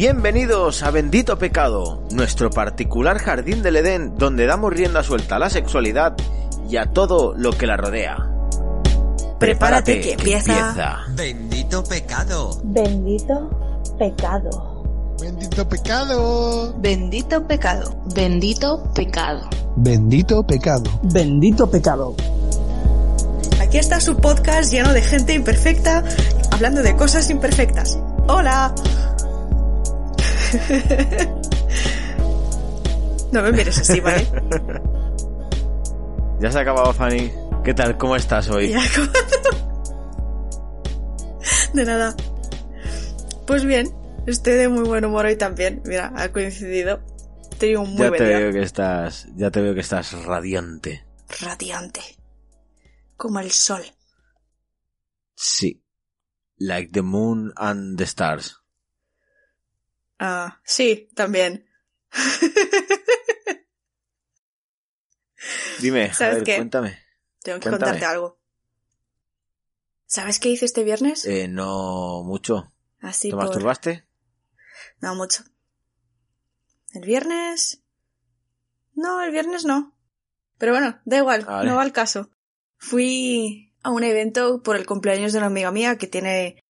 Bienvenidos a Bendito Pecado, nuestro particular jardín del Edén donde damos rienda suelta a la sexualidad y a todo lo que la rodea. Prepárate, que empieza. Bendito pecado. Bendito pecado. Bendito pecado. Bendito pecado. Bendito pecado. Bendito pecado. Bendito pecado. Aquí está su podcast lleno de gente imperfecta hablando de cosas imperfectas. ¡Hola! no me mires así, ¿vale? Ya se ha acabado, Fanny. ¿Qué tal? ¿Cómo estás hoy? Ya. De nada. Pues bien, estoy de muy buen humor hoy también. Mira, ha coincidido. Estoy un muy ya te veo que estás, ya te veo que estás radiante. Radiante. Como el sol. Sí. Like the moon and the stars. Ah, sí, también. Dime, a ¿Sabes ver, qué? cuéntame. Tengo que Cuéntame. contarte algo. ¿Sabes qué hice este viernes? Eh, no mucho. Así ¿Te por... masturbaste? No mucho. ¿El viernes? No, el viernes no. Pero bueno, da igual, Vale. no va al caso. Fui a un evento por el cumpleaños de una amiga mía que tiene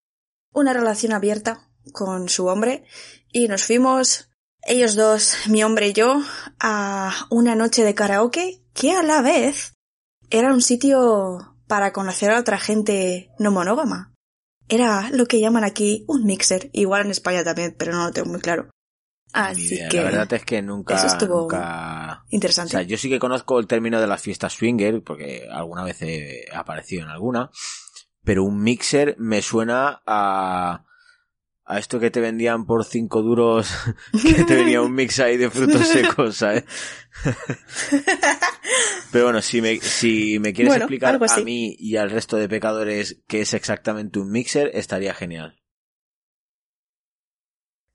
una relación abierta con su hombre y nos fuimos, ellos dos, mi hombre y yo, a una noche de karaoke que a la vez era un sitio para conocer a otra gente no monógama. Era lo que llaman aquí un mixer, igual en España también, pero no lo tengo muy claro. Así idea. que La verdad es que nunca, eso estuvo nunca... O interesante. sea, yo sí que conozco el término de las fiestas swinger, porque alguna vez he aparecido en alguna, pero un mixer me suena a, a esto que te vendían por cinco duros, que te venía un mix ahí de frutos secos, ¿sabes? pero bueno, si me, si me quieres Bueno, explicar a mí y al resto de pecadores qué es exactamente un mixer, estaría genial.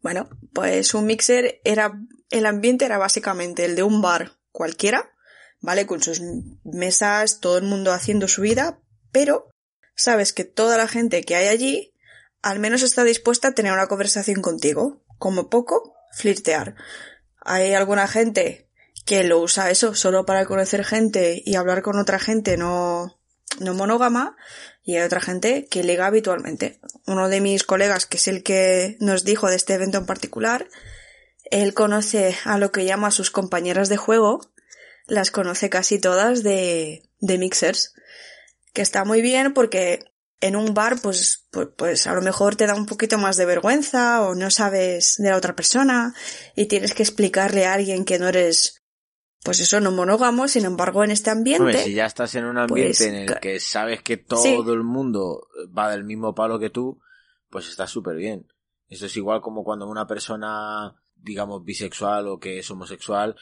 Bueno, pues un mixer era, el ambiente era básicamente el de un bar cualquiera, ¿vale? Con sus mesas, todo el mundo haciendo su vida, pero sabes que toda la gente que hay allí al menos está dispuesta a tener una conversación contigo. Como poco, flirtear. Hay alguna gente que lo usa eso solo para conocer gente y hablar con otra gente no, no monógama, y hay otra gente que liga habitualmente. Uno de mis colegas, que es el que nos dijo de este evento en particular, él conoce a lo que llama a sus compañeras de juego, las conoce casi todas de, de mixers, que está muy bien porque en un bar pues, pues, pues a lo mejor te da un poquito más de vergüenza o no sabes de la otra persona y tienes que explicarle a alguien que no eres pues eso, no monógamo, sin embargo en este ambiente Hombre, si ya estás en un ambiente pues, en el que sabes que todo Sí. el mundo va del mismo palo que tú, pues está súper bien. Eso es igual como cuando una persona, digamos, bisexual o que es homosexual,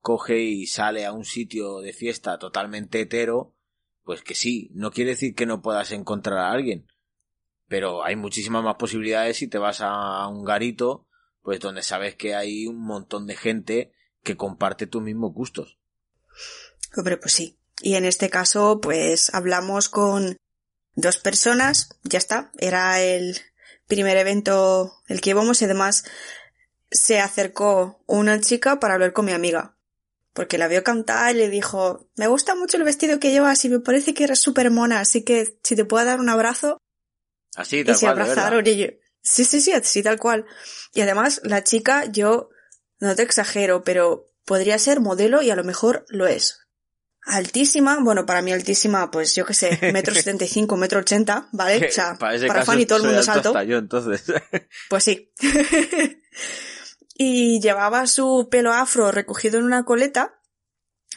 coge y sale a un sitio de fiesta totalmente hetero, pues que sí, no quiere decir que no puedas encontrar a alguien, pero hay muchísimas más posibilidades si te vas a un garito, pues donde sabes que hay un montón de gente que comparte tus mismos gustos. Hombre, pues sí. Y en este caso, pues hablamos con dos personas, ya está. Era el primer evento el que íbamos y además se acercó una chica para hablar con mi amiga. Porque la vio cantar y le dijo, me gusta mucho el vestido que llevas y me parece que eres súper mona, así que si te puedo dar un abrazo. Así, Y tal se cual, de verdad. abrazaron y yo, sí, sí, sí, así tal cual. Y además, la chica, yo, no te exagero, pero podría ser modelo y a lo mejor lo es. Altísima, bueno, para mí altísima, pues yo qué sé, metro setenta y cinco, metro ochenta, ¿vale? O sea, para para Fanny todo el mundo es alto alto. hasta yo, entonces. Pues sí. y llevaba su pelo afro recogido en una coleta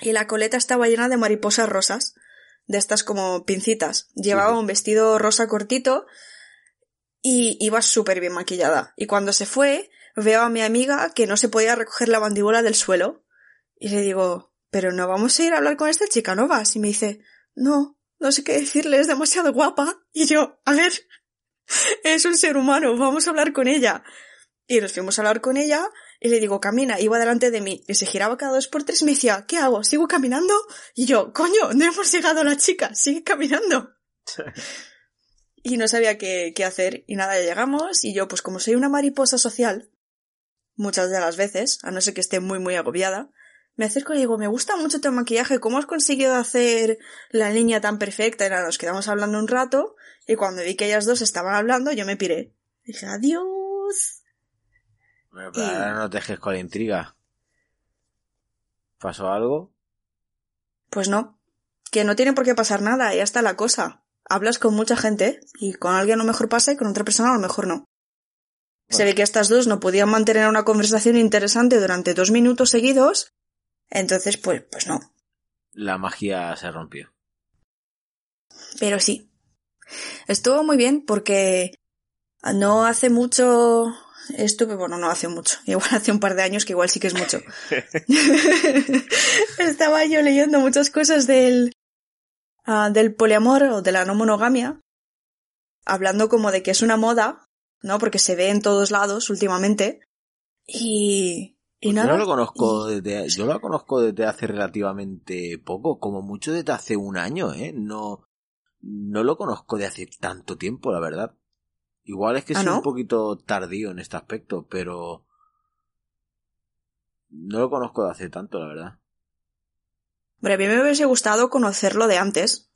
y la coleta estaba llena de mariposas rosas, de estas como pincitas. Llevaba un vestido rosa cortito y iba súper bien maquillada. Y cuando se fue, veo a mi amiga que no se podía recoger la mandíbula del suelo. Y le digo, pero no vamos a ir a hablar con esta chica, ¿no vas? Y me dice, no, no sé qué decirle, es demasiado guapa. Y yo, a ver, es un ser humano, vamos a hablar con ella. Y nos fuimos a hablar con ella y le digo, camina, iba delante de mí y se giraba cada dos por tres y me decía, ¿qué hago? ¿Sigo caminando? Y yo, coño, no hemos llegado a la chica, sigue caminando. y no sabía qué, qué hacer y nada, ya llegamos y yo, pues como soy una mariposa social, muchas de las veces, a no ser que esté muy muy agobiada, me acerco y digo, me gusta mucho tu maquillaje, ¿cómo has conseguido hacer la línea tan perfecta? Y nada, nos quedamos hablando un rato y cuando vi que ellas dos estaban hablando, yo me piré. Dije, adiós. Pero ahora no te dejes con la intriga. ¿Pasó algo? Pues no, que no tiene por qué pasar nada, ya está la cosa. Hablas con mucha gente y con alguien a lo mejor pasa y con otra persona a lo mejor no. Se ve que estas dos no podían mantener una conversación interesante durante dos minutos seguidos, entonces pues, pues no. La magia se rompió. Pero sí. Estuvo muy bien porque no hace mucho estuve, bueno, no hace mucho, igual hace un par de años que igual sí que es mucho. Estaba yo leyendo muchas cosas del, ah, del poliamor o de la no monogamia, hablando como de que es una moda, ¿no? Porque se ve en todos lados últimamente. Y, y nada. Yo no lo conozco desde, yo lo conozco desde hace relativamente poco, como mucho desde hace un año, ¿eh? No, no lo conozco de hace tanto tiempo, la verdad. Igual es que ¿Ah, soy no? un poquito tardío en este aspecto, pero no lo conozco de hace tanto, la verdad. Hombre, a mí me hubiese gustado conocerlo de antes,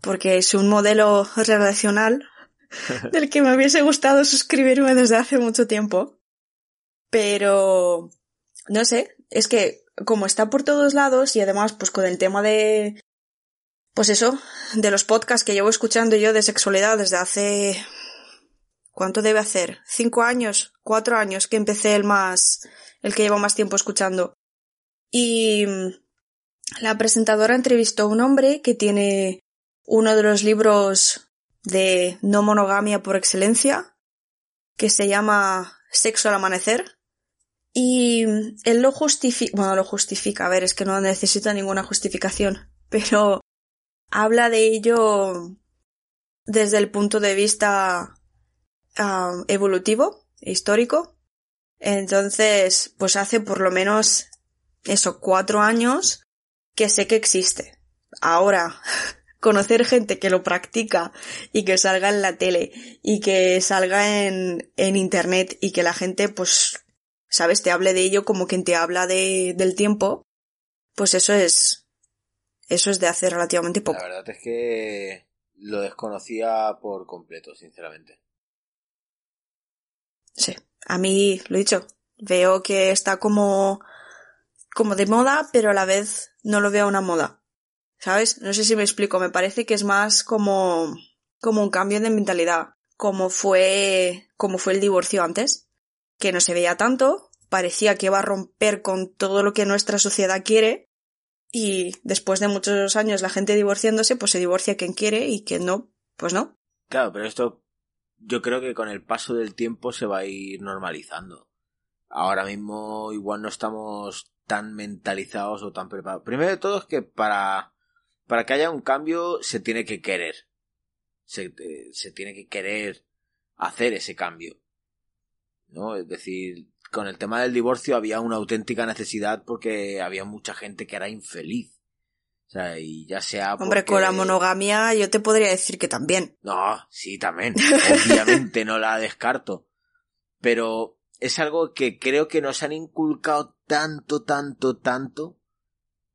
porque es un modelo relacional del que me hubiese gustado suscribirme desde hace mucho tiempo. Pero, no sé, es que como está por todos lados y además pues con el tema de, pues eso, de los podcasts que llevo escuchando yo de sexualidad desde hace, ¿cuánto debe hacer? ¿Cinco años? ¿Cuatro años que empecé el más, el que llevo más tiempo escuchando? Y la presentadora entrevistó a un hombre que tiene uno de los libros de no monogamia por excelencia, que se llama Sexo al amanecer. Y él lo justifica, bueno, lo justifica, a ver, es que no necesita ninguna justificación, pero habla de ello desde el punto de vista evolutivo, histórico. Entonces, pues hace por lo menos eso, cuatro años que sé que existe. Ahora, conocer gente que lo practica y que salga en la tele y que salga en, en internet y que la gente, pues, sabes, te hable de ello como quien te habla de, del tiempo, pues eso es, eso es de hace relativamente poco. La verdad es que lo desconocía por completo, sinceramente. Sí, a mí, lo he dicho, veo que está como, como de moda, pero a la vez no lo veo una moda. ¿Sabes? No sé si me explico, me parece que es más como, como un cambio de mentalidad, como fue, como fue el divorcio antes, que no se veía tanto, parecía que iba a romper con todo lo que nuestra sociedad quiere, y después de muchos años la gente divorciándose, pues se divorcia quien quiere y quien no, pues no. Claro, pero esto yo creo que con el paso del tiempo se va a ir normalizando. Ahora mismo igual no estamos tan mentalizados o tan preparados. Primero de todo es que para, para que haya un cambio se tiene que querer. Se, eh, se tiene que querer hacer ese cambio. ¿No? Es decir, con el tema del divorcio había una auténtica necesidad porque había mucha gente que era infeliz. O sea, y ya sea Hombre, porque... con la monogamia yo te podría decir que también. No, sí, también. Obviamente no la descarto. Pero es algo que creo que nos han inculcado tanto, tanto, tanto,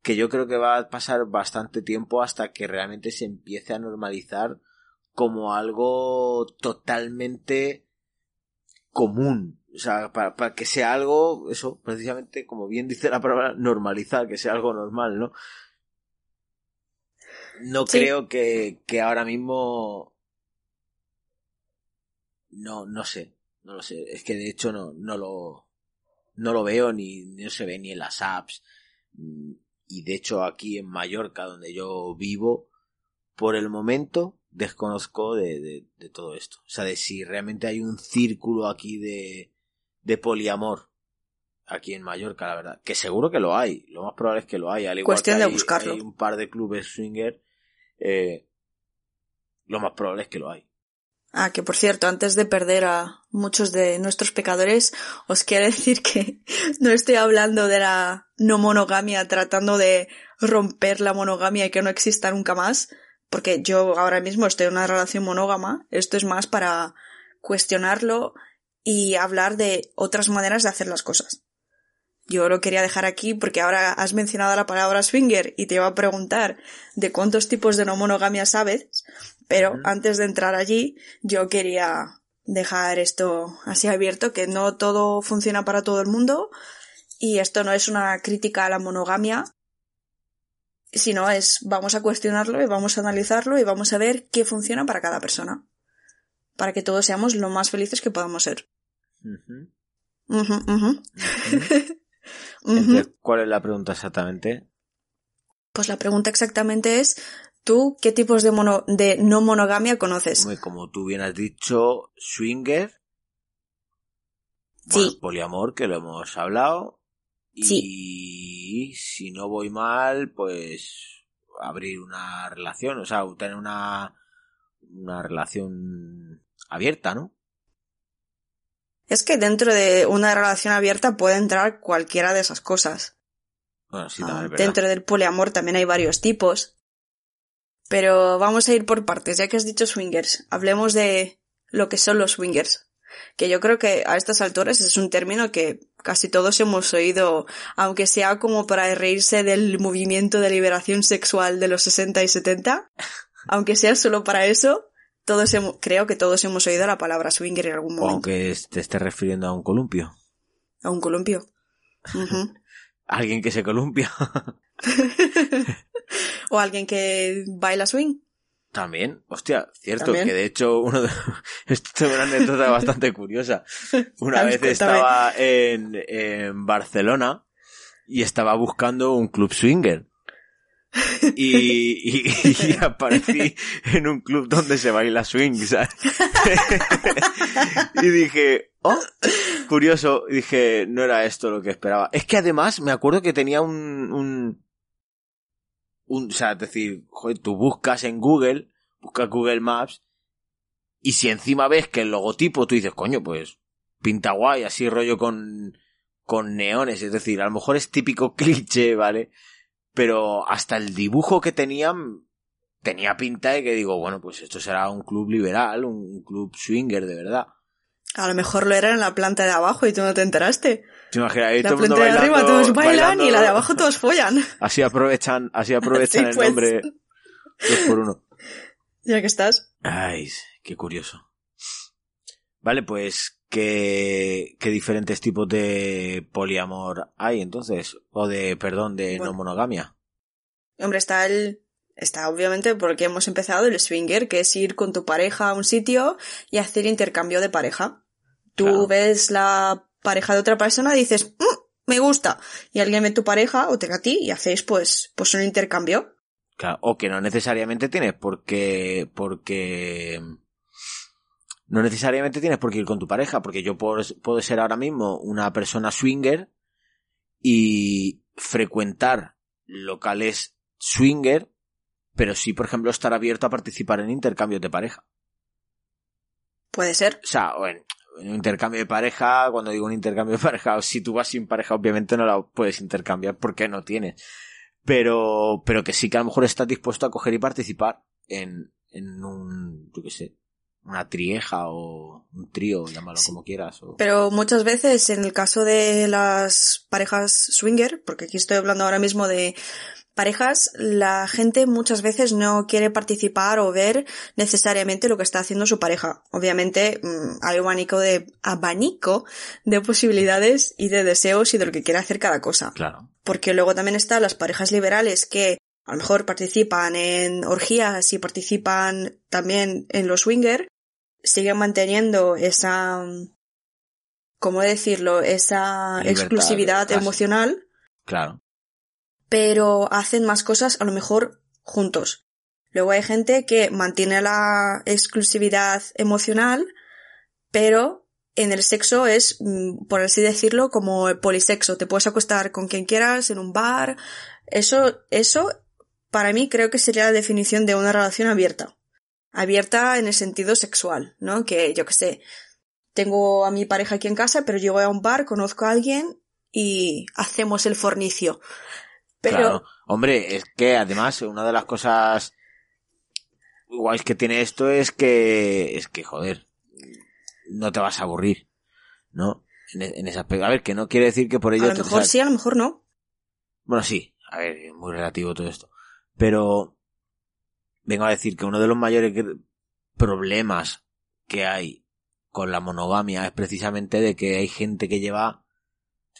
que yo creo que va a pasar bastante tiempo hasta que realmente se empiece a normalizar como algo totalmente común. O sea, para, para que sea algo, eso, precisamente, como bien dice la palabra, normalizar, que sea algo normal, ¿no? No Sí. creo que, que ahora mismo. No, no sé. No lo sé. Es que de hecho no, no lo. no lo veo ni no se ve ni en las apps. Y de hecho aquí en Mallorca, donde yo vivo, por el momento desconozco de, de, todo esto. O sea, de si realmente hay un círculo aquí de, de poliamor aquí en Mallorca, la verdad. Que seguro que lo hay. Lo más probable es que lo haya. Al igual Cuestión que de hay, buscarlo. hay un par de clubes swinger. Eh, lo más probable es que lo hay. Ah, que por cierto, antes de perder a muchos de nuestros pecadores, os quiero decir que no estoy hablando de la no monogamia tratando de romper la monogamia y que no exista nunca más, porque yo ahora mismo estoy en una relación monógama, esto es más para cuestionarlo y hablar de otras maneras de hacer las cosas. Yo lo quería dejar aquí porque ahora has mencionado la palabra swinger y te iba a preguntar de cuántos tipos de no monogamia sabes, pero antes de entrar allí yo quería dejar esto así abierto, que no todo funciona para todo el mundo y esto no es una crítica a la monogamia, sino es vamos a cuestionarlo y vamos a analizarlo y vamos a ver qué funciona para cada persona, para que todos seamos lo más felices que podamos ser. ¿Cuál es la pregunta exactamente? Pues la pregunta exactamente es, ¿tú qué tipos de, mono- de no monogamia conoces? Como tú bien has dicho, swinger. Sí. Bueno, poliamor, que lo hemos hablado. Y si no voy mal, pues abrir una relación, o sea, tener una, una relación abierta, ¿no? Es que dentro de una relación abierta puede entrar cualquiera de esas cosas. Bueno, sí, Ah, también es dentro del poliamor también hay varios tipos. Pero vamos a ir por partes, ya que has dicho swingers. Hablemos de lo que son los swingers. Que yo creo que a estas alturas es un término que casi todos hemos oído, aunque sea como para reírse del movimiento de liberación sexual de los 60 y 70. Aunque sea solo para eso, todos hemos, creo que todos hemos oído la palabra swinger en algún momento. aunque te estés refiriendo a un columpio. A un columpio. Alguien que se columpia. o alguien que baila swing. También, hostia, cierto, También. que de hecho uno de... Esto es una anécdota bastante curiosa. Una vez estaba en, en Barcelona y estaba buscando un club swinger. Y, y, y aparecí en un club donde se baila swing, ¿sabes? y dije, oh, curioso, dije, no era esto lo que esperaba. Es que además me acuerdo que tenía un, un, un, o sea, es decir, joder, tú buscas en Google, buscas Google Maps, y si encima ves que el logotipo tú dices, coño, pues, pinta guay, así rollo con, con neones, es decir, a lo mejor es típico cliché, ¿vale? Pero hasta el dibujo que tenían tenía pinta de que digo, bueno, pues esto será un club liberal, un club swinger de verdad. A lo mejor lo era en la planta de abajo y tú no te enteraste. ¿Te imaginas ahí La todo el mundo planta de arriba todos bailan bailando? y la de abajo todos follan. Así aprovechan, así aprovechan Sí, el pues. nombre dos por uno. Ya que estás. Ay, qué curioso. Vale, pues, ¿qué, qué diferentes tipos de poliamor hay entonces? O de, perdón, de Bueno. no monogamia. Hombre, está el... Está obviamente porque hemos empezado el swinger, que es ir con tu pareja a un sitio y hacer intercambio de pareja. Tú Claro. ves la pareja de otra persona y dices, "Mm, me gusta. Y alguien ve tu pareja o te ve a ti y hacéis pues, pues un intercambio. Claro, o que no necesariamente tienes porque, porque, no necesariamente tienes por qué ir con tu pareja, porque yo puedo, puedo ser ahora mismo una persona swinger y frecuentar locales swinger, pero sí, por ejemplo, estar abierto a participar en intercambios de pareja. Puede ser. O sea, o en, en un intercambio de pareja, cuando digo un intercambio de pareja, si tú vas sin pareja, obviamente no la puedes intercambiar porque no tienes. Pero, pero que sí que a lo mejor estás dispuesto a coger y participar en, en un, yo qué sé, una trieja o un trío, llámalo Sí. como quieras. O... Pero muchas veces en el caso de las parejas swinger, porque aquí estoy hablando ahora mismo de parejas, la gente muchas veces no quiere participar o ver necesariamente lo que está haciendo su pareja. Obviamente mm, hay un abanico de, abanico de posibilidades y de deseos y de lo que quiere hacer cada cosa. Claro. Porque luego también están las parejas liberales que a lo mejor participan en orgías y participan también en los swinger, siguen manteniendo esa, ¿cómo decirlo? Esa Libertad, exclusividad emocional, Claro. pero hacen más cosas a lo mejor juntos. Luego hay gente que mantiene la exclusividad emocional, pero en el sexo es, mm, por así decirlo, como el polisexo. Te puedes acostar con quien quieras en un bar. Eso, eso, para mí creo que sería la definición de una relación abierta. Abierta en el sentido sexual, ¿no? Que yo que sé, tengo a mi pareja aquí en casa, pero llego a un bar, conozco a alguien y hacemos el fornicio. Pero, Claro. Hombre, es que además una de las cosas guays que tiene esto es que, es que, joder, no te vas a aburrir, ¿no? En, en ese aspecto. A ver, que no quiere decir que por ello... a lo mejor sí, a lo mejor no. Bueno, sí, a ver, es muy relativo todo esto. Pero vengo a decir que uno de los mayores problemas que hay con la monogamia es precisamente de que hay gente que lleva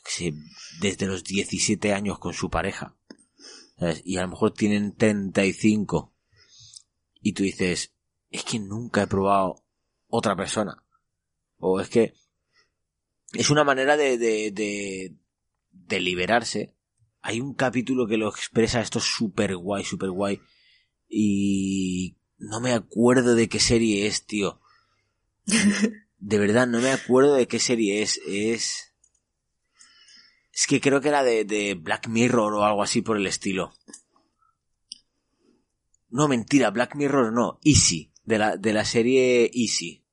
sé, desde los 17 años con su pareja. ¿sabes? Y a lo mejor tienen 35. Y tú dices, es que nunca he probado otra persona. O es que es una manera de, de, de, de liberarse. Hay un capítulo que lo expresa esto súper guay, súper guay. Y no me acuerdo de qué serie es, tío. De verdad, no me acuerdo de qué serie es. Es. Es que creo que era de, de Black Mirror o algo así por el estilo. No, mentira, Black Mirror no, Easy, de la, de la serie Easy.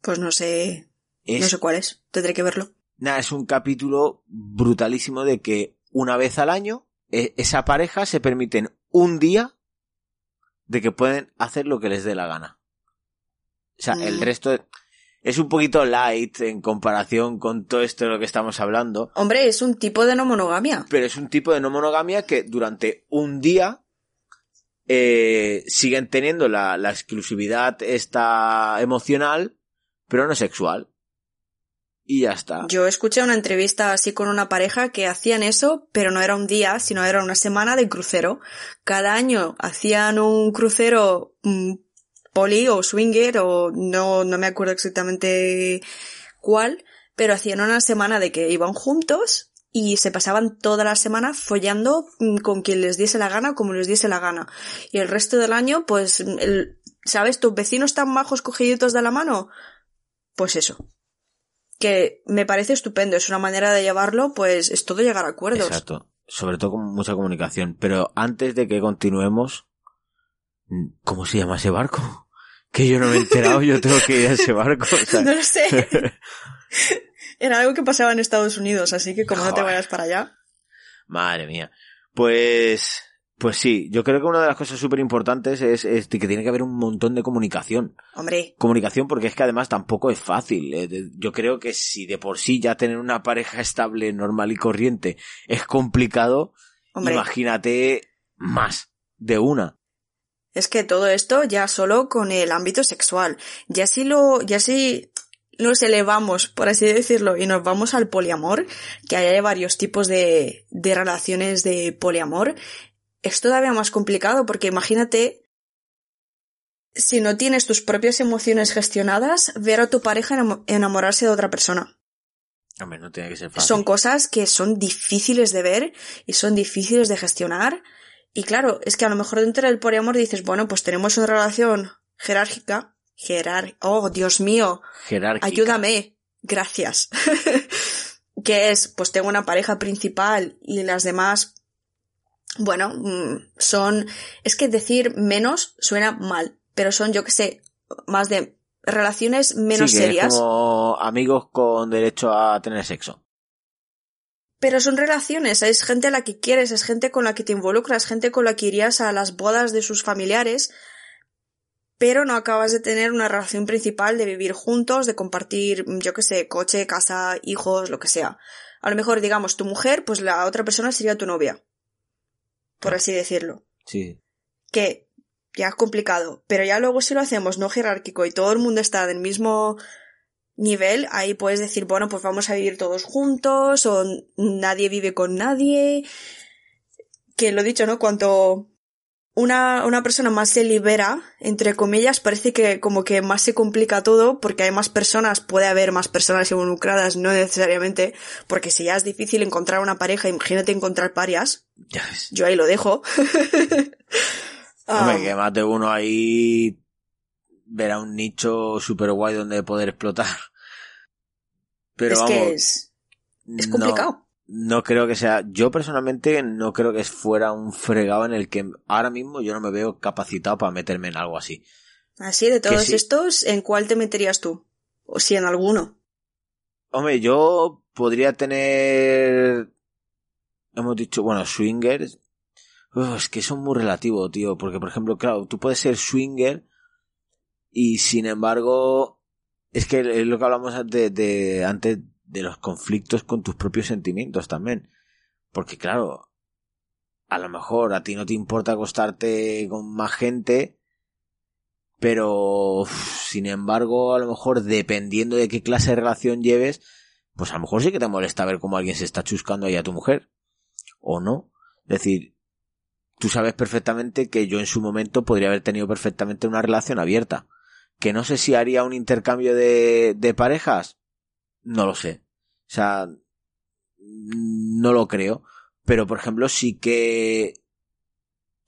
Pues no sé, Es, no sé cuál es. Tendré que verlo. nada, es un capítulo brutalísimo de que una vez al año e- esa pareja se permiten un día de que pueden hacer lo que les dé la gana. O sea, el Mm. resto es un poquito light en comparación con todo esto de lo que estamos hablando. Hombre, es un tipo de no monogamia. pero es un tipo de no monogamia que durante un día eh, siguen teniendo la, la exclusividad esta emocional, pero no sexual. Y ya está. Yo escuché una entrevista así con una pareja que hacían eso, pero no era un día, sino era una semana de crucero. Cada año hacían un crucero mm, poli o swinger o no, no me acuerdo exactamente cuál, pero hacían una semana de que iban juntos y se pasaban toda la semana follando mm, con quien les diese la gana, como les diese la gana. Y el resto del año, pues, ¿sabes? ¿Tus vecinos tan majos cogiditos de la mano? Pues eso que me parece estupendo, es una manera de llevarlo, pues es todo llegar a acuerdos. Exacto. Sobre todo con mucha comunicación. Pero antes de que continuemos, ¿cómo se llama ese barco? Que yo no me he enterado, yo tengo que ir a ese barco. No lo sé. Era algo que pasaba en Estados Unidos, así que como no te vayas para allá. Madre mía. Pues, pues sí, yo creo que una de las cosas súper importantes es, es que tiene que haber un montón de comunicación. Hombre, Comunicación porque es que además tampoco es fácil. Eh, Yo creo que si de por sí ya tener una pareja estable, normal y corriente es complicado, hombre, imagínate más de una. es que todo esto ya solo con el ámbito sexual. Ya si lo, ya si nos elevamos, por así decirlo, y nos vamos al poliamor, que hay varios tipos de, de relaciones de poliamor, es todavía más complicado porque imagínate si no tienes tus propias emociones gestionadas, ver a tu pareja enamo- enamorarse de otra persona. Hombre, no tiene que ser fácil. Son cosas que son difíciles de ver y son difíciles de gestionar. Y claro, es que a lo mejor dentro del poliamor dices, bueno, pues tenemos una relación jerárquica. Jerar oh, Dios mío, Jerárquica. ayúdame, gracias. que es, pues tengo una pareja principal y las demás, bueno, mm, son, es que decir menos suena mal, pero son, yo que sé, más de relaciones menos Sí, que es serias. como amigos con derecho a tener sexo. Pero son relaciones, es gente a la que quieres, es gente con la que te involucras, gente con la que irías a las bodas de sus familiares, pero no acabas de tener una relación principal de vivir juntos, de compartir, yo que sé, coche, casa, hijos, lo que sea. A lo mejor, digamos, tu mujer, pues la otra persona sería tu novia. Por así decirlo. Sí. Que ya es complicado, pero ya luego si lo hacemos no jerárquico y todo el mundo está del mismo nivel, ahí puedes decir, bueno, pues vamos a vivir todos juntos o nadie vive con nadie. Que lo dicho, ¿no? Cuanto una, una persona más se libera, entre comillas, parece que como que más se complica todo porque hay más personas, puede haber más personas involucradas, no necesariamente, porque si ya es difícil encontrar una pareja, imagínate encontrar parias. Ya ves. Yo ahí lo dejo. Hombre, Ah, que más de uno ahí verá un nicho super guay donde poder explotar. Pero es vamos, que es, es complicado. No, creo que sea, yo personalmente no creo que fuera un fregado en el que ahora mismo yo no me veo capacitado para meterme en algo así. Así, de todos sí. estos, ¿en cuál te meterías tú? O si en alguno. Hombre, yo podría tener, hemos dicho, bueno, swingers. Uf, es que son muy relativos, tío, porque por ejemplo, claro, tú puedes ser swinger y sin embargo, es que es lo que hablamos de, de antes de los conflictos con tus propios sentimientos también. Porque claro, a lo mejor a ti no te importa acostarte con más gente, pero sin embargo, a lo mejor dependiendo de qué clase de relación lleves, pues a lo mejor sí que te molesta ver cómo alguien se está chuscando ahí a tu mujer. O no. Es decir, tú sabes perfectamente que yo en su momento podría haber tenido perfectamente una relación abierta. Que no sé si haría un intercambio de, de parejas. No lo sé. O sea, no lo creo. Pero, por ejemplo, sí que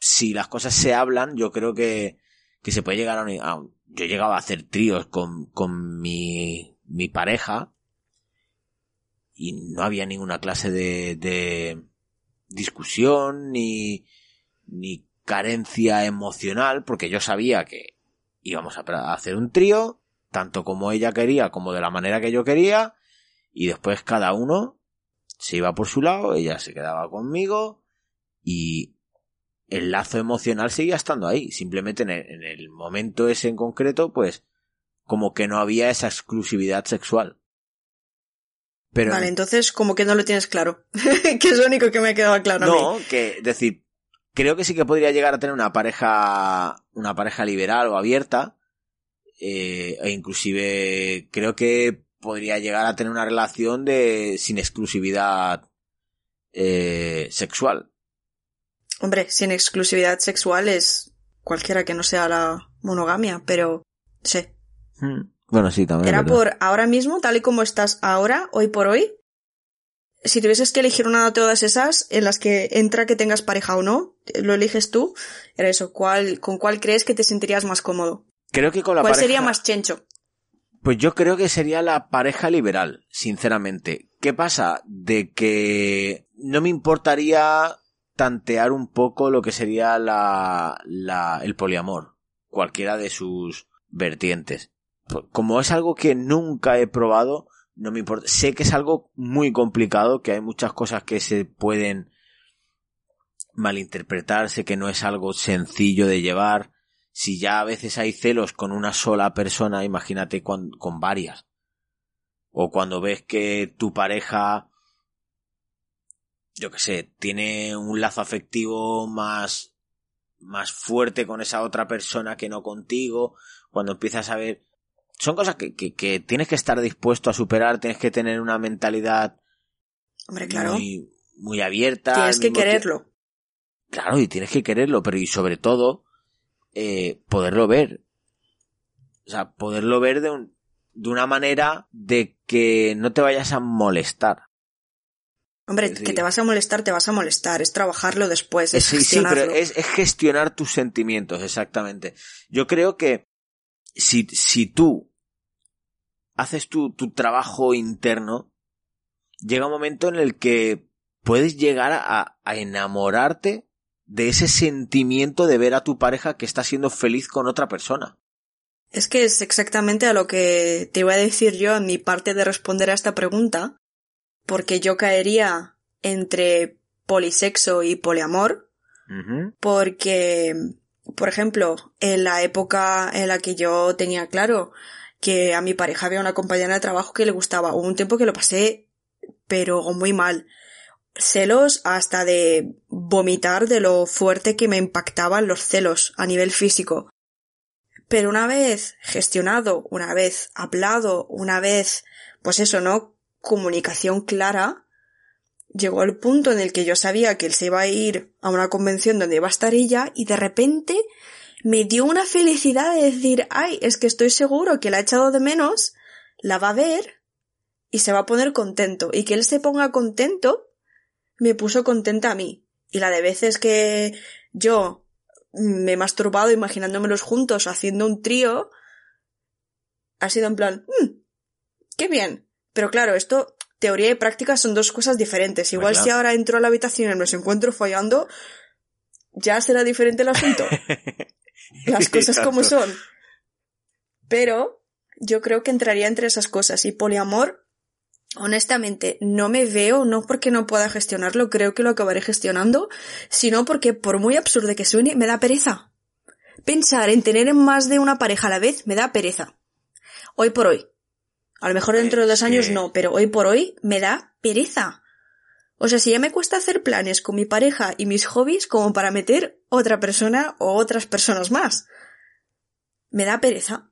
si las cosas se hablan, yo creo que, que se puede llegar a, un- yo llegaba a hacer tríos con, con mi, mi pareja y no había ninguna clase de, de discusión ni, ni carencia emocional porque yo sabía que íbamos a hacer un trío tanto como ella quería como de la manera que yo quería y después cada uno se iba por su lado, ella se quedaba conmigo y el lazo emocional seguía estando ahí. Simplemente en el, en el momento ese en concreto, pues, como que no había esa exclusividad sexual. Pero Vale, entonces como que no lo tienes claro. que es lo único que me ha quedado claro a mí. no, que, es decir, creo que sí que podría llegar a tener una pareja, una pareja liberal o abierta, eh, e inclusive creo que podría llegar a tener una relación de, sin exclusividad, eh, sexual. Hombre, sin exclusividad sexual es cualquiera que no sea la monogamia, pero sí. Hmm. Bueno, sí, también. Era por ahora mismo, tal y como estás ahora, hoy por hoy. Si tuvieses que elegir una de todas esas en las que entra que tengas pareja o no, lo eliges tú, era eso, ¿cuál, ¿con cuál crees que te sentirías más cómodo? Creo que con la ¿Cuál pareja... sería más chencho? Pues yo creo que sería la pareja liberal, sinceramente. ¿Qué pasa? De que no me importaría tantear un poco lo que sería la, la, el poliamor, cualquiera de sus vertientes. Pues, Como es algo que nunca he probado, no me importa. Sé que es algo muy complicado, que hay muchas cosas que se pueden malinterpretar, sé que no es algo sencillo de llevar. Si ya a veces hay celos con una sola persona, imagínate con, con varias. O cuando ves que tu pareja, yo que sé, tiene un lazo afectivo más, más fuerte con esa otra persona que no contigo, cuando empiezas a ver, son cosas que, que, que tienes que estar dispuesto a superar, tienes que tener una mentalidad Hombre, claro, muy, muy abierta. tienes que quererlo. Claro, y tienes que quererlo, pero y sobre todo, eh, poderlo ver. O sea, poderlo ver de, un, de una manera de que no te vayas a molestar. Hombre, que te vas a molestar, te vas a molestar, es trabajarlo después, es sí, sí, pero gestionarlo. es, es gestionar tus sentimientos, exactamente. Yo creo que si, si tú haces tu, tu trabajo interno, llega un momento en el que puedes llegar a, a enamorarte de ese sentimiento de ver a tu pareja que está siendo feliz con otra persona. Es que es exactamente a lo que te iba a decir yo en mi parte de responder a esta pregunta, porque yo caería entre polisexo y poliamor, porque, por ejemplo, en la época en la que yo tenía claro que a mi pareja había una compañera de trabajo que le gustaba, hubo un tiempo que lo pasé, pero muy mal. Celos hasta de vomitar de lo fuerte que me impactaban los celos a nivel físico. Pero una vez gestionado, una vez hablado, una vez, pues eso, ¿no? Comunicación clara, llegó el punto en el que yo sabía que él se iba a ir a una convención donde iba a estar ella y de repente me dio una felicidad de decir, ay, es que estoy seguro que la ha echado de menos, la va a ver y se va a poner contento. Y que él se ponga contento me puso contenta a mí. Y la de veces que yo me he masturbado imaginándomelos juntos haciendo un trío, ha sido en plan, "Mm, qué bien. Pero claro, esto, teoría y práctica son dos cosas diferentes. Igual claro. si ahora entro a la habitación y nos encuentro follando, ya será diferente el asunto. Las cosas como son. Pero yo creo que entraría entre esas cosas. Y poliamor, honestamente, no me veo, no porque no pueda gestionarlo, creo que lo acabaré gestionando, sino porque por muy absurdo que suene, me da pereza. Pensar en tener más de una pareja a la vez me da pereza. Hoy por hoy. A lo mejor dentro de dos años no, pero hoy por hoy me da pereza. O sea, si ya me cuesta hacer planes con mi pareja y mis hobbies como para meter otra persona o otras personas más. Me da pereza.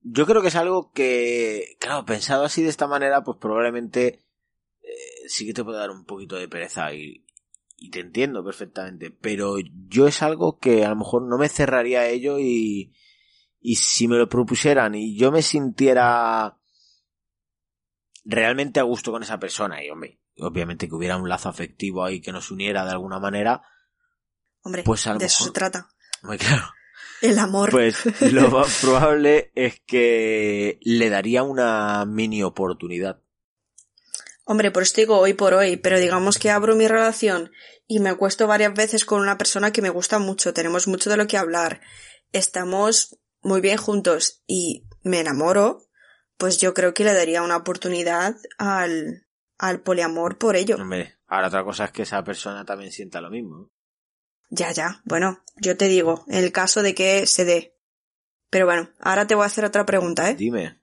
Yo creo que es algo que, claro, pensado así de esta manera, pues probablemente eh, sí que te puede dar un poquito de pereza y, y te entiendo perfectamente, pero yo es algo que a lo mejor no me cerraría a ello y, y si me lo propusieran y yo me sintiera realmente a gusto con esa persona y hombre, obviamente que hubiera un lazo afectivo ahí que nos uniera de alguna manera, Hombre, Pues a lo de eso se trata. muy claro. El amor. Pues lo más probable es que le daría una mini oportunidad. Hombre, por esto digo hoy por hoy, pero digamos que abro mi relación y me acuesto varias veces con una persona que me gusta mucho, tenemos mucho de lo que hablar, estamos muy bien juntos y me enamoro, pues yo creo que le daría una oportunidad al, al poliamor por ello. Hombre, ahora otra cosa es que esa persona también sienta lo mismo. Ya, ya. Bueno, yo te digo, en el caso de que se dé. Pero bueno, ahora te voy a hacer otra pregunta, ¿eh? Dime.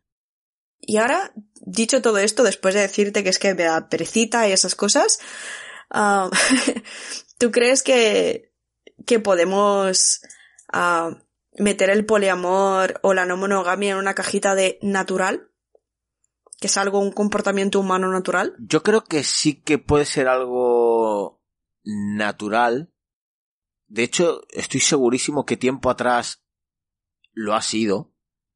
Y ahora, dicho todo esto, después de decirte que es que me da perecita y esas cosas, ah, ¿tú crees que, que podemos ah, meter el poliamor o la no monogamia en una cajita de natural? ¿Que es algo, un comportamiento humano natural? Yo creo que sí que puede ser algo natural. De hecho, estoy segurísimo que tiempo atrás lo ha sido.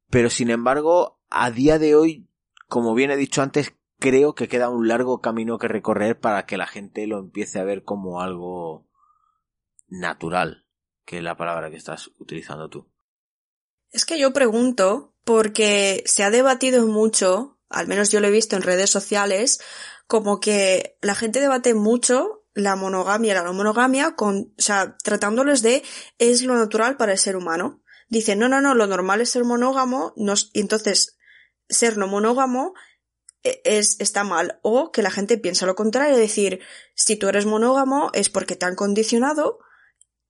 Pero sin embargo, a día de hoy, como bien he dicho antes, creo que queda un largo camino que recorrer para que la gente lo empiece a ver como algo natural, que es la palabra que estás utilizando tú. Es que yo pregunto porque se ha debatido mucho, al menos yo lo he visto en redes sociales, como que la gente debate mucho la monogamia y la no monogamia con, o sea, tratándoles de es lo natural para el ser humano. Dicen, no, no, no, lo normal es ser monógamo, y entonces ser no monógamo e- es, está mal. O que la gente piensa lo contrario, decir, si tú eres monógamo es porque te han condicionado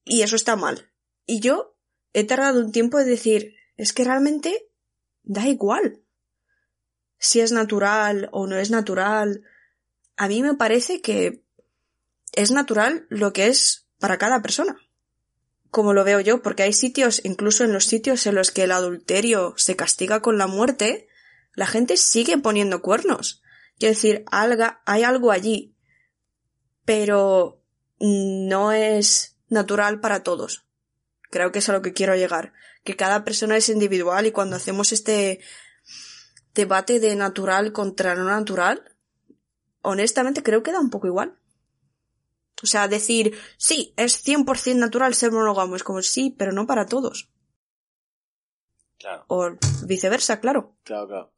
y eso está mal. Y yo he tardado un tiempo en decir, es que realmente da igual si es natural o no es natural. A mí me parece que es natural lo que es para cada persona. Como lo veo yo, porque hay sitios, incluso en los sitios en los que el adulterio se castiga con la muerte, la gente sigue poniendo cuernos. Quiero decir, alga- hay algo allí, pero no es natural para todos. Creo que es a lo que quiero llegar. Que cada persona es individual y cuando hacemos este debate de natural contra no natural, honestamente creo que da un poco igual. O sea, decir, sí, es 100% natural ser monógamo, es como sí, pero no para todos. Claro. O viceversa, claro. Claro, claro.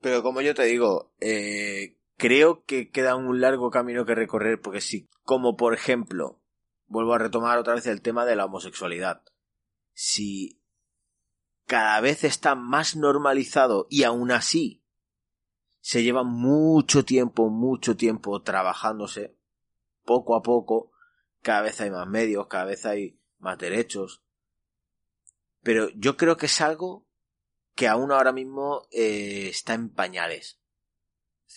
Pero como yo te digo, eh, creo que queda un largo camino que recorrer porque si, como por ejemplo, vuelvo a retomar otra vez el tema de la homosexualidad, si cada vez está más normalizado y aún así se lleva mucho tiempo, mucho tiempo trabajándose, poco a poco, cada vez hay más medios, cada vez hay más derechos, pero yo creo que es algo que aún ahora mismo eh, está en pañales.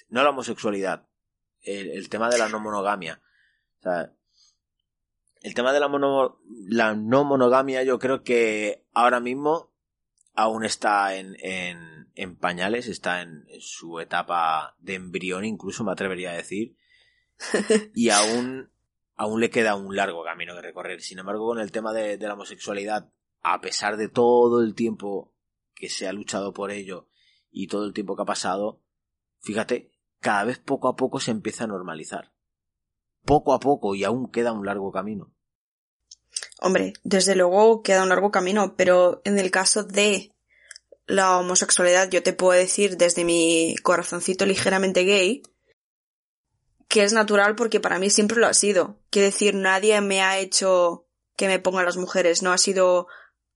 No la homosexualidad, el, tema de la no monogamia. O el tema de la, mono- no monogamia yo creo que ahora mismo aún está en, en, pañales, está en su etapa de embrión, incluso me atrevería a decir. y aún, aún le queda un largo camino que recorrer. Sin embargo, con el tema de, de la homosexualidad, a pesar de todo el tiempo que se ha luchado por ello y todo el tiempo que ha pasado, fíjate, cada vez poco a poco se empieza a normalizar. Poco a poco y aún queda un largo camino. Hombre, desde luego queda un largo camino, pero en el caso de la homosexualidad yo te puedo decir desde mi corazoncito ligeramente gay que es natural porque para mí siempre lo ha sido. Quiero decir, nadie me ha hecho que me pongan las mujeres, no ha sido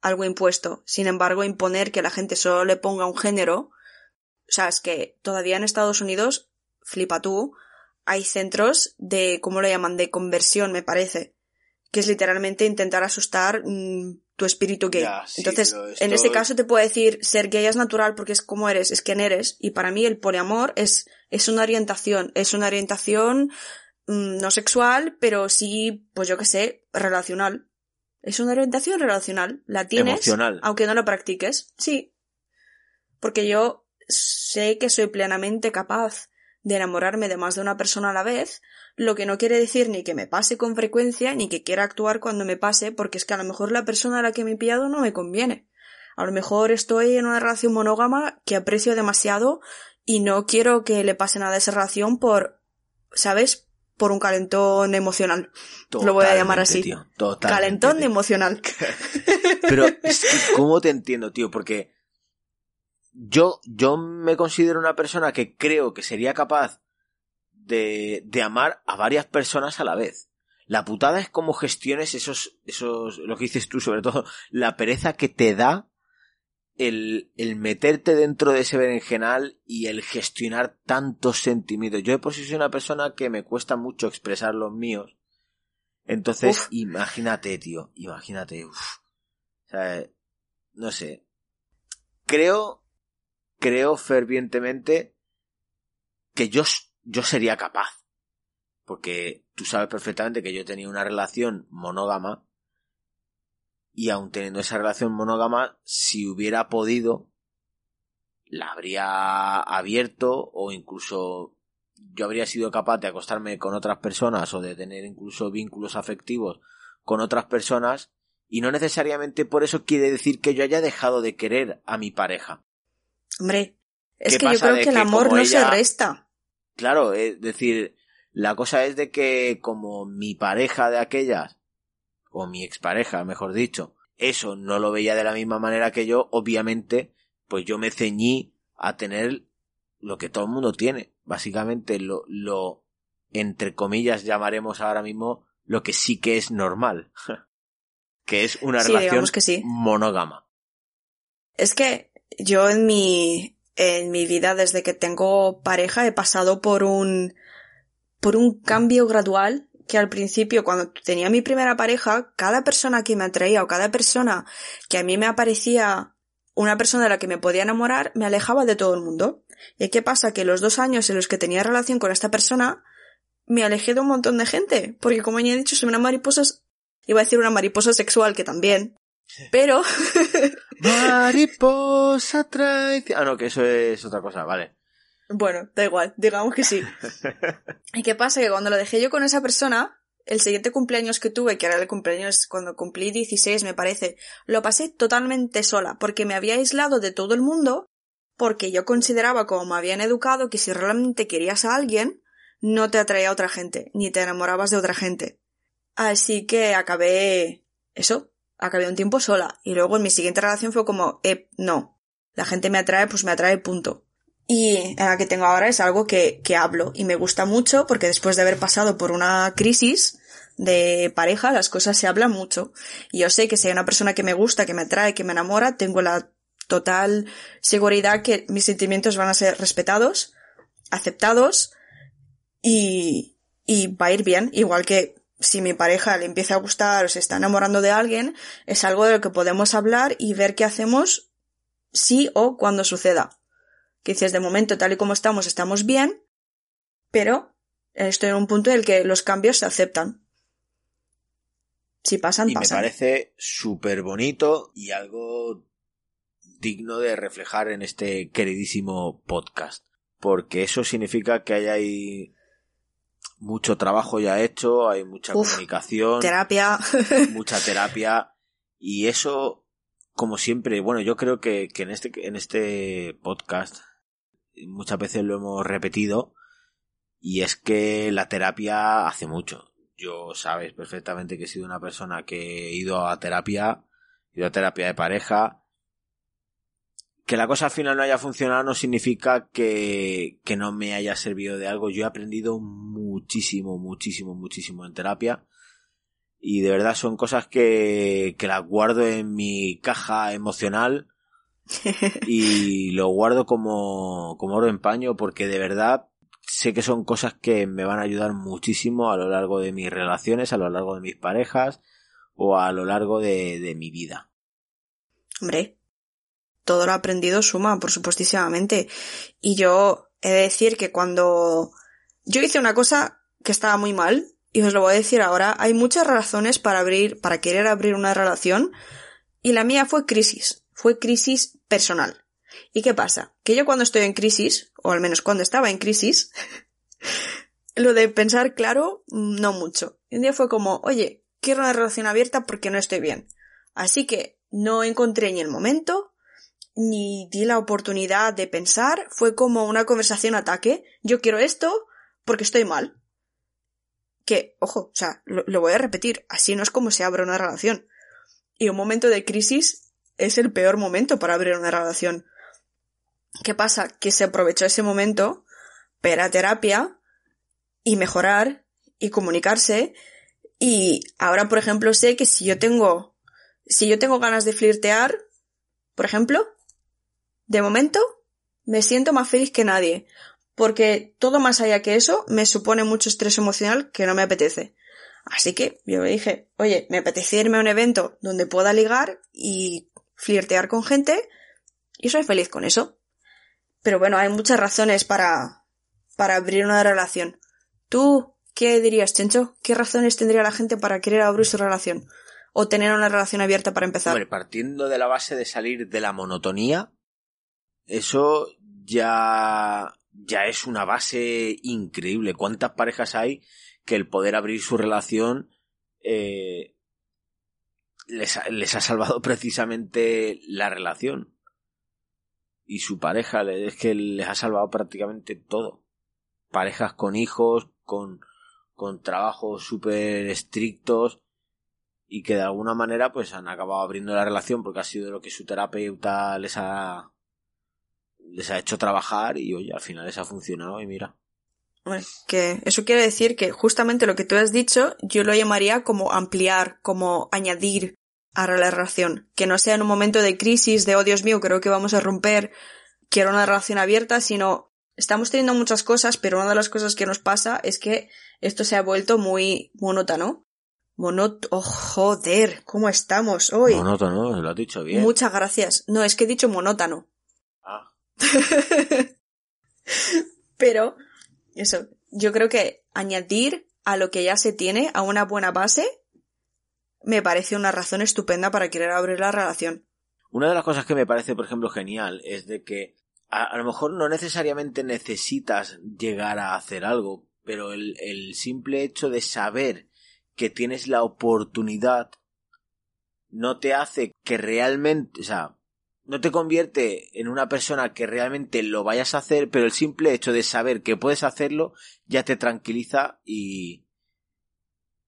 algo impuesto. Sin embargo, imponer que la gente solo le ponga un género, o sea, es que todavía en Estados Unidos, flipa tú, hay centros de, ¿cómo lo llaman? De conversión, me parece. Que es literalmente intentar asustar mm, tu espíritu gay. Ya, sí, Entonces, en ese caso te puedo decir, ser gay es natural porque es como eres, es quien eres. Y para mí el poliamor es, es una orientación, es una orientación mm, no sexual, pero sí, pues yo qué sé, relacional. Es una orientación relacional. La tienes, Emocional. aunque no lo practiques. Sí. Porque yo sé que soy plenamente capaz de enamorarme de más de una persona a la vez, lo que no quiere decir ni que me pase con frecuencia, ni que quiera actuar cuando me pase, porque es que a lo mejor la persona a la que me he pillado no me conviene. A lo mejor estoy en una relación monógama que aprecio demasiado y no quiero que le pase nada a esa relación por, ¿sabes? Por un calentón emocional. Lo voy a llamar así. tío, Calentón tío. emocional. Pero es que, ¿cómo te entiendo, tío? Porque yo, yo me considero una persona que creo que sería capaz de, de amar a varias personas a la vez. La putada es cómo gestiones esos, esos, lo que dices tú, sobre todo, la pereza que te da el, el meterte dentro de ese berenjenal y el gestionar tantos sentimientos. Yo de por sí soy una persona que me cuesta mucho expresar los míos. Entonces, Uf. imagínate, tío, imagínate, uf. O sea, no sé. Creo, creo fervientemente que yo, yo sería capaz. Porque tú sabes perfectamente que yo tenía una relación monógama y aun teniendo esa relación monógama, si hubiera podido, la habría abierto o incluso yo habría sido capaz de acostarme con otras personas o de tener incluso vínculos afectivos con otras personas y no necesariamente por eso quiere decir que yo haya dejado de querer a mi pareja. Hombre, es ¿Qué que yo creo que el amor no se resta. Claro, es decir, la cosa es de que como mi pareja de aquellas, o mi expareja, mejor dicho, eso no lo veía de la misma manera que yo, obviamente, pues yo me ceñí a tener lo que todo el mundo tiene. Básicamente lo, lo, entre comillas, llamaremos ahora mismo lo que sí que es normal. que es una Sí, relación que sí. monógama. Es que yo en mi, en mi vida, desde que tengo pareja, he pasado por un, por un cambio gradual que al principio, cuando tenía mi primera pareja, cada persona que me atraía o cada persona que a mí me aparecía una persona de la que me podía enamorar, me alejaba de todo el mundo. ¿Y qué pasa? Que los dos años en los que tenía relación con esta persona, me alejé de un montón de gente. Porque como ya he dicho, soy una mariposa, iba a decir una mariposa sexual, que también. Pero, Mariposa traición. Ah, no, que eso es otra cosa, vale. Bueno, da igual, digamos que sí. ¿Y qué pasa? Que cuando lo dejé yo con esa persona, el siguiente cumpleaños que tuve, que era el cumpleaños cuando cumplí 16 me parece, lo pasé totalmente sola, porque me había aislado de todo el mundo, porque yo consideraba como me habían educado que si realmente querías a alguien, no te atraía a otra gente, ni te enamorabas de otra gente. Así que acabé eso, acabé un tiempo sola, y luego en mi siguiente relación fue como, eh, no, la gente me atrae, pues me atrae, punto. Y la que tengo ahora es algo que, que hablo y me gusta mucho porque después de haber pasado por una crisis de pareja, las cosas se hablan mucho. Y yo sé que si hay una persona que me gusta, que me atrae, que me enamora, tengo la total seguridad que mis sentimientos van a ser respetados, aceptados y, y va a ir bien. Igual que si mi pareja le empieza a gustar o se está enamorando de alguien, es algo de lo que podemos hablar y ver qué hacemos si o cuando suceda que dices de momento tal y como estamos estamos bien, pero estoy en un punto en el que los cambios se aceptan. Si pasan, Y me parece súper bonito y algo digno de reflejar en este queridísimo podcast. Porque eso significa que hay ahí mucho trabajo ya hecho, hay mucha Uf, comunicación, Terapia. mucha terapia y eso, como siempre, bueno, yo creo que, que en este, en este podcast muchas veces lo hemos repetido y es que la terapia hace mucho. Yo sabes perfectamente que he sido una persona que he ido a terapia, he ido a terapia de pareja. Que la cosa al final no haya funcionado no significa que, que no me haya servido de algo. Yo he aprendido muchísimo, muchísimo, muchísimo en terapia. Y de verdad son cosas que, que las guardo en mi caja emocional y lo guardo como, como oro en paño porque de verdad sé que son cosas que me van a ayudar muchísimo a lo largo de mis relaciones, a lo largo de mis parejas o a lo largo de, de mi vida. Hombre, todo lo aprendido suma, por supuestísimamente. Y yo he de decir que cuando yo hice una cosa que estaba muy mal, y os lo voy a decir ahora, hay muchas razones para abrir, para querer abrir una relación, y la mía fue crisis, fue crisis personal. ¿Y qué pasa? Que yo cuando estoy en crisis, o al menos cuando estaba en crisis, lo de pensar claro, no mucho. Y un día fue como, oye, quiero una relación abierta porque no estoy bien. Así que no encontré ni el momento, ni di la oportunidad de pensar, fue como una conversación ataque, yo quiero esto porque estoy mal. Que, ojo, o sea, lo, lo, voy a repetir, así no es como se abre una relación. Y un momento de crisis es el peor momento para abrir una relación. ¿Qué pasa? Que se aprovechó ese momento para terapia y mejorar y comunicarse y ahora, por ejemplo, sé que si yo tengo, si yo tengo ganas de flirtear, por ejemplo, de momento, me siento más feliz que nadie, porque todo más allá que eso me supone mucho estrés emocional que no me apetece. Así que yo me dije, oye, me apetece irme a un evento donde pueda ligar y flirtear con gente y soy feliz con eso. Pero bueno, hay muchas razones para, para abrir una relación. ¿Tú qué dirías, Chencho? ¿Qué razones tendría la gente para querer abrir su relación? ¿O tener una relación abierta para empezar? Hombre, partiendo de la base de salir de la monotonía, eso ya, ya es una base increíble. ¿Cuántas parejas hay que el poder abrir su relación eh, les, ha, les ha salvado precisamente la relación? Y su pareja es que les ha salvado prácticamente todo. Parejas con hijos, con, con trabajos súper estrictos y que de alguna manera pues han acabado abriendo la relación porque ha sido lo que su terapeuta les ha les ha hecho trabajar y oye, al final les ha funcionado y mira. Bueno, que eso quiere decir que justamente lo que tú has dicho yo lo llamaría como ampliar, como añadir a la relación. Que no sea en un momento de crisis, de oh Dios mío, creo que vamos a romper, quiero una relación abierta, sino estamos teniendo muchas cosas, pero una de las cosas que nos pasa es que esto se ha vuelto muy monótono. Monótono. Oh, joder, ¿cómo estamos hoy? Monótono, lo has dicho bien. Muchas gracias. No, es que he dicho monótono. Pero, eso, yo creo que añadir a lo que ya se tiene, a una buena base, me parece una razón estupenda para querer abrir la relación. Una de las cosas que me parece, por ejemplo, genial es de que a, a, lo mejor no necesariamente necesitas llegar a hacer algo, pero el, el simple hecho de saber que tienes la oportunidad no te hace que realmente, o sea, no te convierte en una persona que realmente lo vayas a hacer, pero el simple hecho de saber que puedes hacerlo ya te tranquiliza y...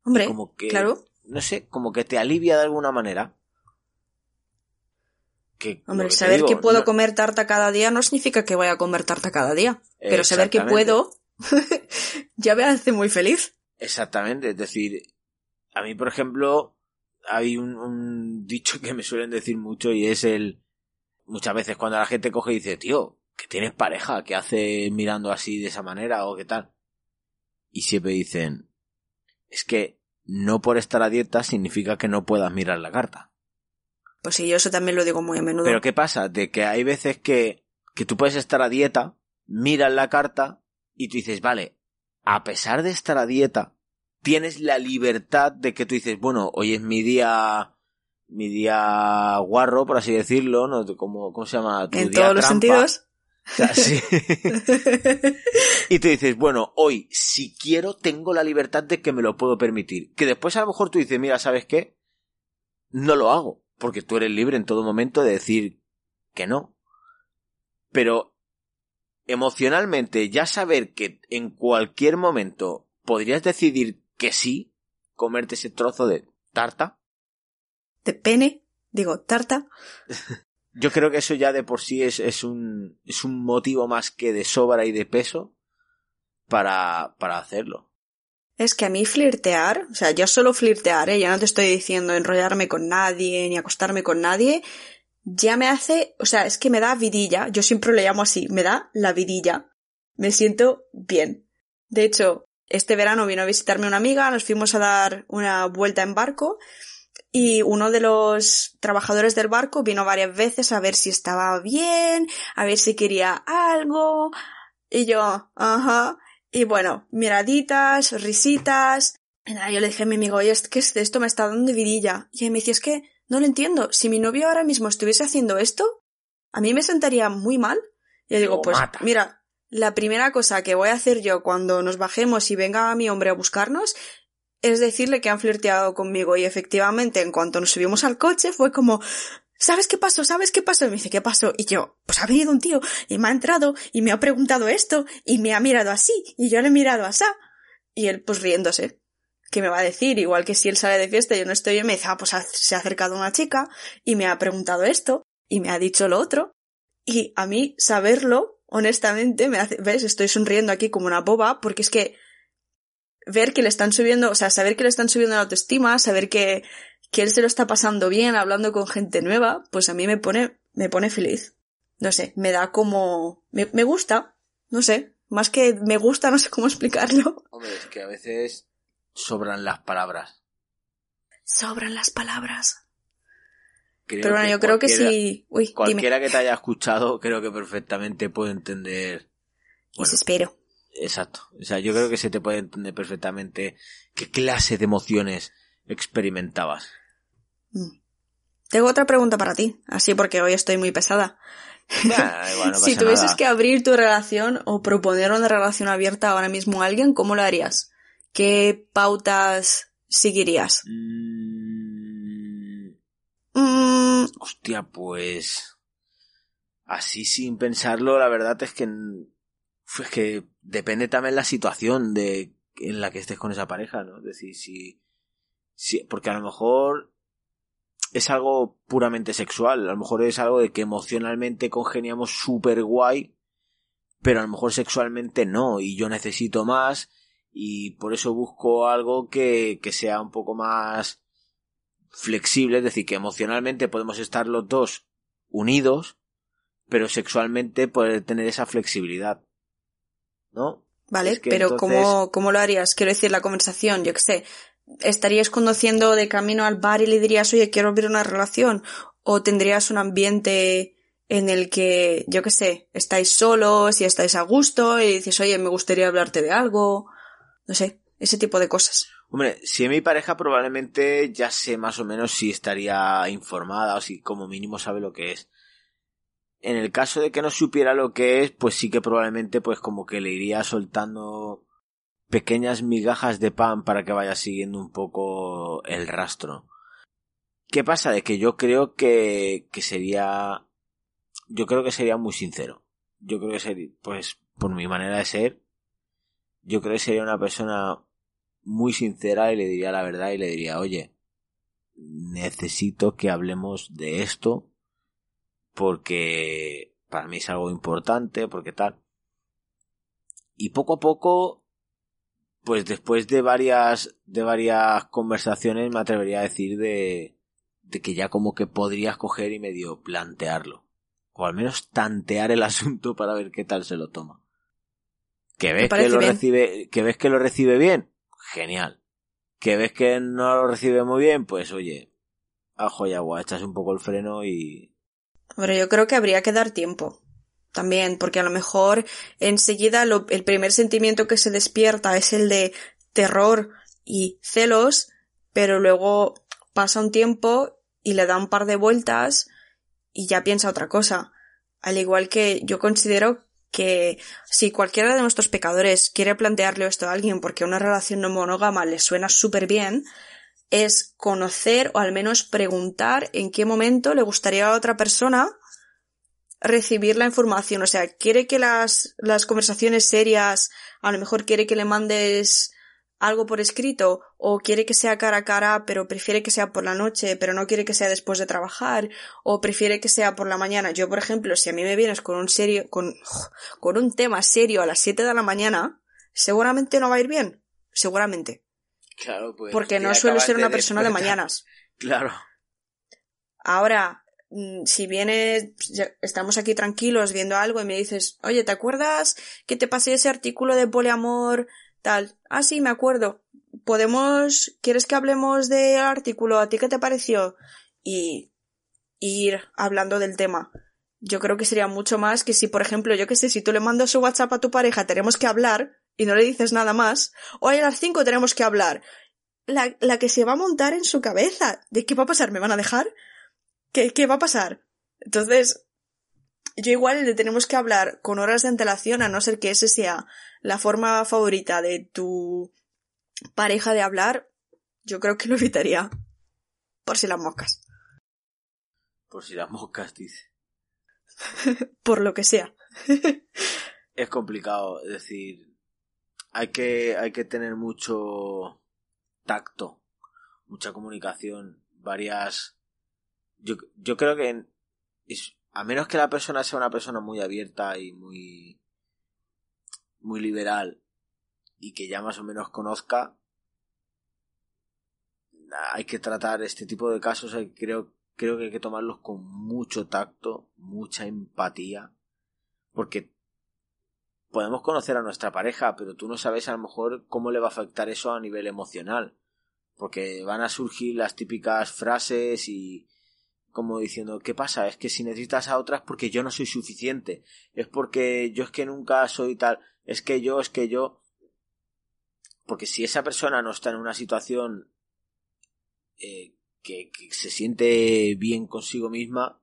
Hombre, como que, claro. No sé, como que te alivia de alguna manera. Que, Hombre, saber digo, que puedo no... comer tarta cada día no significa que voy a comer tarta cada día. Pero saber que puedo ya me hace muy feliz. Exactamente, es decir, a mí, por ejemplo, hay un, un, dicho que me suelen decir mucho y es el... Muchas veces cuando la gente coge y dice, tío, que tienes pareja, que hace mirando así de esa manera o qué tal. Y siempre dicen, es que no por estar a dieta significa que no puedas mirar la carta. Pues sí, yo eso también lo digo muy a menudo. Pero ¿qué pasa? De que hay veces que, que tú puedes estar a dieta, miras la carta y tú dices, vale, a pesar de estar a dieta, tienes la libertad de que tú dices, bueno, hoy es mi día, mi día guarro, por así decirlo, ¿no? Como, ¿cómo se llama? Tu en día todos los trampa. sentidos. O sea, sí. y tú dices, bueno, hoy, si quiero, tengo la libertad de que me lo puedo permitir. Que después a lo mejor tú dices, mira, ¿sabes qué? No lo hago, porque tú eres libre en todo momento de decir que no. Pero emocionalmente, ya saber que en cualquier momento podrías decidir que sí, comerte ese trozo de tarta. De pene, digo, tarta. Yo creo que eso ya de por sí es, es, un, es un motivo más que de sobra y de peso para, para hacerlo. Es que a mí flirtear, o sea, yo solo flirtear, ¿eh? ya no te estoy diciendo enrollarme con nadie ni acostarme con nadie, ya me hace, o sea, es que me da vidilla, yo siempre le llamo así, me da la vidilla. Me siento bien. De hecho, este verano vino a visitarme una amiga, nos fuimos a dar una vuelta en barco y uno de los trabajadores del barco vino varias veces a ver si estaba bien, a ver si quería algo. Y yo, ajá. Y bueno, miraditas, risitas. Y nada, yo le dije a mi amigo, oye, ¿qué es esto? Me está dando vidilla. Y él me dice, es que no lo entiendo. Si mi novio ahora mismo estuviese haciendo esto, a mí me sentaría muy mal. Y yo digo, pues mira, la primera cosa que voy a hacer yo cuando nos bajemos y venga mi hombre a buscarnos es decirle que han flirteado conmigo y efectivamente en cuanto nos subimos al coche fue como ¿Sabes qué pasó? ¿Sabes qué pasó? Y me dice, ¿qué pasó? Y yo, pues ha venido un tío y me ha entrado y me ha preguntado esto y me ha mirado así y yo le he mirado así. Y él pues riéndose. ¿Qué me va a decir? Igual que si él sale de fiesta y yo no estoy, y me dice, ah, pues se ha acercado una chica y me ha preguntado esto y me ha dicho lo otro. Y a mí saberlo, honestamente, me hace, ves, estoy sonriendo aquí como una boba porque es que ver que le están subiendo, o sea, saber que le están subiendo la autoestima, saber que, que él se lo está pasando bien hablando con gente nueva, pues a mí me pone, me pone feliz. No sé, me da como, me, me gusta, no sé, más que me gusta, no sé cómo explicarlo. Hombre, es que a veces sobran las palabras. Sobran las palabras. Pero bueno, yo creo que sí. Uy, cualquiera que te haya escuchado, creo que perfectamente puede entender. Bueno, espero. Exacto. O sea, yo creo que se te puede entender perfectamente qué clase de emociones experimentabas. Mm. Tengo otra pregunta para ti, así porque hoy estoy muy pesada. si tuvieses que abrir tu relación o proponer una relación abierta ahora mismo a alguien, ¿cómo lo harías? ¿Qué pautas seguirías? Mm. Mm. Hostia, pues... Así sin pensarlo, la verdad es que... Es que depende también la situación de en la que estés con esa pareja, ¿no? Es decir, si, si... Porque a lo mejor es algo puramente sexual, a lo mejor es algo de que emocionalmente congeniamos súper guay, pero a lo mejor sexualmente no, y yo necesito más, y por eso busco algo que, que sea un poco más flexible, es decir, que emocionalmente podemos estar los dos unidos, pero sexualmente poder tener esa flexibilidad. ¿No? Vale, pero ¿cómo, ¿cómo lo harías? Quiero decir, la conversación, yo qué sé, ¿estarías conduciendo de camino al bar y le dirías, oye, quiero abrir una relación? ¿O tendrías un ambiente en el que, yo qué sé, estáis solos y estáis a gusto y dices, oye, me gustaría hablarte de algo? No sé, ese tipo de cosas. Hombre, si es mi pareja probablemente ya sé más o menos si estaría informada o si como mínimo sabe lo que es. En el caso de que no supiera lo que es, pues sí que probablemente pues como que le iría soltando pequeñas migajas de pan para que vaya siguiendo un poco el rastro. ¿Qué pasa? De que yo creo que, que sería, yo creo que sería muy sincero. Yo creo que sería, pues, por mi manera de ser, yo creo que sería una persona muy sincera y le diría la verdad y le diría, oye, necesito que hablemos de esto porque para mí es algo importante, porque tal. Y poco a poco, pues después de varias, de varias conversaciones me atrevería a decir de, de que ya como que podrías coger y medio plantearlo. O al menos tantear el asunto para ver qué tal se lo toma. Que ves que lo recibe, que ves que lo recibe bien, genial. Que ves que no lo recibe muy bien, pues oye, ajo y agua, echas un poco el freno y. Pero yo creo que habría que dar tiempo. También, porque a lo mejor enseguida el primer sentimiento que se despierta es el de terror y celos, pero luego pasa un tiempo y le da un par de vueltas y ya piensa otra cosa. Al igual que yo considero que si cualquiera de nuestros pecadores quiere plantearle esto a alguien porque una relación no monógama le suena súper bien, es conocer o al menos preguntar en qué momento le gustaría a otra persona recibir la información. O sea, quiere que las, las conversaciones serias, a lo mejor quiere que le mandes algo por escrito o quiere que sea cara a cara pero prefiere que sea por la noche pero no quiere que sea después de trabajar o prefiere que sea por la mañana. Yo, por ejemplo, si a mí me vienes con un serio, con, con un tema serio a las 7 de la mañana, seguramente no va a ir bien. Seguramente. Claro, pues. Porque no suelo ser una persona de mañanas. Claro. Ahora, mm, si vienes, estamos aquí tranquilos viendo algo y me dices, oye, ¿te acuerdas que te pasé ese artículo de poliamor tal? Ah, sí, me acuerdo. Podemos, ¿quieres que hablemos del artículo? ¿A ti qué te pareció? Y ir hablando del tema. Yo creo que sería mucho más que si, por ejemplo, yo que sé, si tú le mandas su WhatsApp a tu pareja, tenemos que hablar y no le dices nada más, hoy a las 5 tenemos que hablar. La, la que se va a montar en su cabeza. ¿De qué va a pasar? ¿Me van a dejar? ¿Qué, qué va a pasar? Entonces, yo igual le tenemos que hablar con horas de antelación, a no ser que ese sea la forma favorita de tu pareja de hablar, yo creo que lo evitaría. Por si las moscas. Por si las moscas, dice. Por lo que sea. Es complicado, decir, hay que, hay que tener mucho tacto, mucha comunicación, varias. Yo, yo creo que es- a menos que la persona sea una persona muy abierta y muy, muy liberal y que ya más o menos conozca, hay que tratar este tipo de casos, creo, creo que hay que tomarlos con mucho tacto, mucha empatía, porque podemos conocer a nuestra pareja, pero tú no sabes a lo mejor cómo le va a afectar eso a nivel emocional. Porque van a surgir las típicas frases y como diciendo, ¿qué pasa? Es que si necesitas a otras porque yo no soy suficiente. Es porque yo es que nunca soy tal. Es que yo, es que yo. Porque si esa persona no está en una situación eh, que, que se siente bien consigo misma,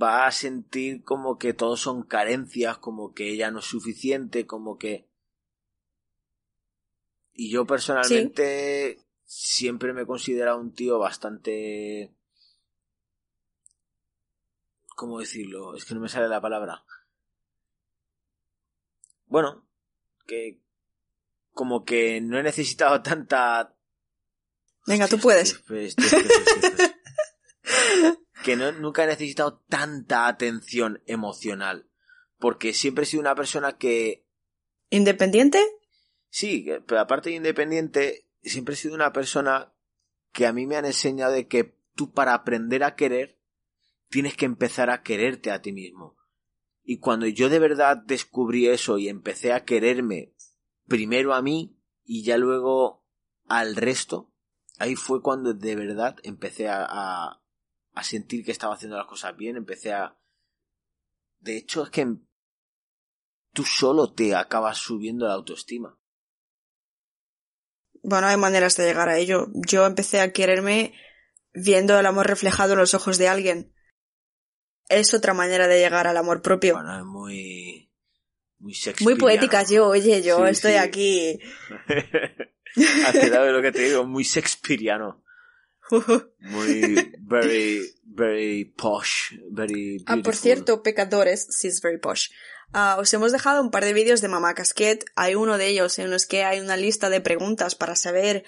va a sentir como que todos son carencias, como que ella no es suficiente, como que... Y yo personalmente siempre me he considerado un tío bastante... ¿Cómo decirlo? Es que no me sale la palabra. Bueno, que como que no he necesitado tanta... Venga, tú puedes. estoy- estoy- estoy- estoy- estoy- que no, nunca he necesitado tanta atención emocional. Porque siempre he sido una persona que, ¿Independiente? sí, pero aparte de independiente, siempre he sido una persona que a mí me han enseñado de que tú para aprender a querer, tienes que empezar a quererte a ti mismo. Y cuando yo de verdad descubrí eso y empecé a quererme primero a mí y ya luego al resto, ahí fue cuando de verdad empecé a, a, a sentir que estaba haciendo las cosas bien, empecé a... De hecho es que tú solo te acabas subiendo la autoestima. Bueno, hay maneras de llegar a ello. Yo empecé a quererme viendo el amor reflejado en los ojos de alguien. Es otra manera de llegar al amor propio. Bueno, es muy... Muy Muy poética yo, oye, yo Sí, estoy sí. aquí. Has quedado de lo que te digo, muy Shakespeareano. Muy... Very... Very posh. Very Ah, por beautiful. cierto, pecadores, sí es very posh. Ah, os hemos dejado un par de vídeos de Mamá Casquet. Hay uno de ellos en los que hay una lista de preguntas para saber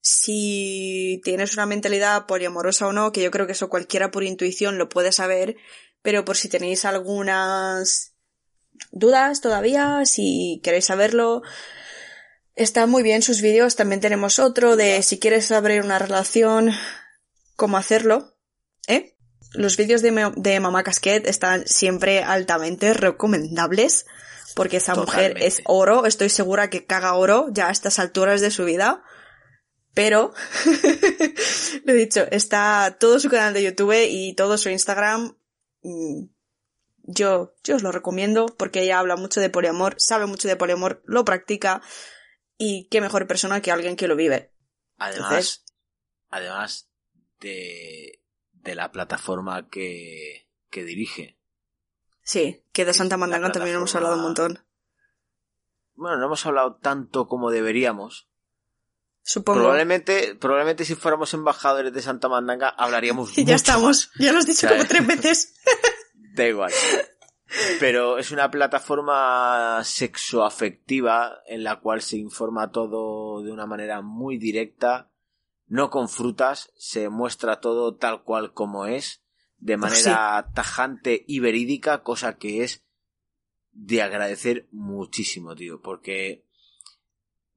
si tienes una mentalidad poliamorosa o no, que yo creo que eso cualquiera por intuición lo puede saber, pero por si tenéis algunas dudas todavía, si queréis saberlo, están muy bien sus vídeos. También tenemos otro de si quieres abrir una relación, cómo hacerlo, ¿eh? Los vídeos de, de Mamá Casquet están siempre altamente recomendables porque esa mujer es oro, estoy segura que caga oro ya a estas alturas de su vida. Pero, lo he dicho, está todo su canal de YouTube y todo su Instagram. mm, Yo, yo os lo recomiendo porque ella habla mucho de poliamor, sabe mucho de poliamor, lo practica y qué mejor persona que alguien que lo vive. Además, Entonces- además de, de la plataforma que, que dirige. Sí, que de Santa Mandanga también hemos hablado un montón. Bueno, no hemos hablado tanto como deberíamos. Supongo. Probablemente, probablemente si fuéramos embajadores de Santa Mandanga hablaríamos Y mucho ya estamos. Ya lo has dicho como tres veces. Da igual. Pero es una plataforma sexoafectiva en la cual se informa todo de una manera muy directa, no con frutas, se muestra todo tal cual como es, de manera tajante y verídica, cosa que es de agradecer muchísimo, tío, porque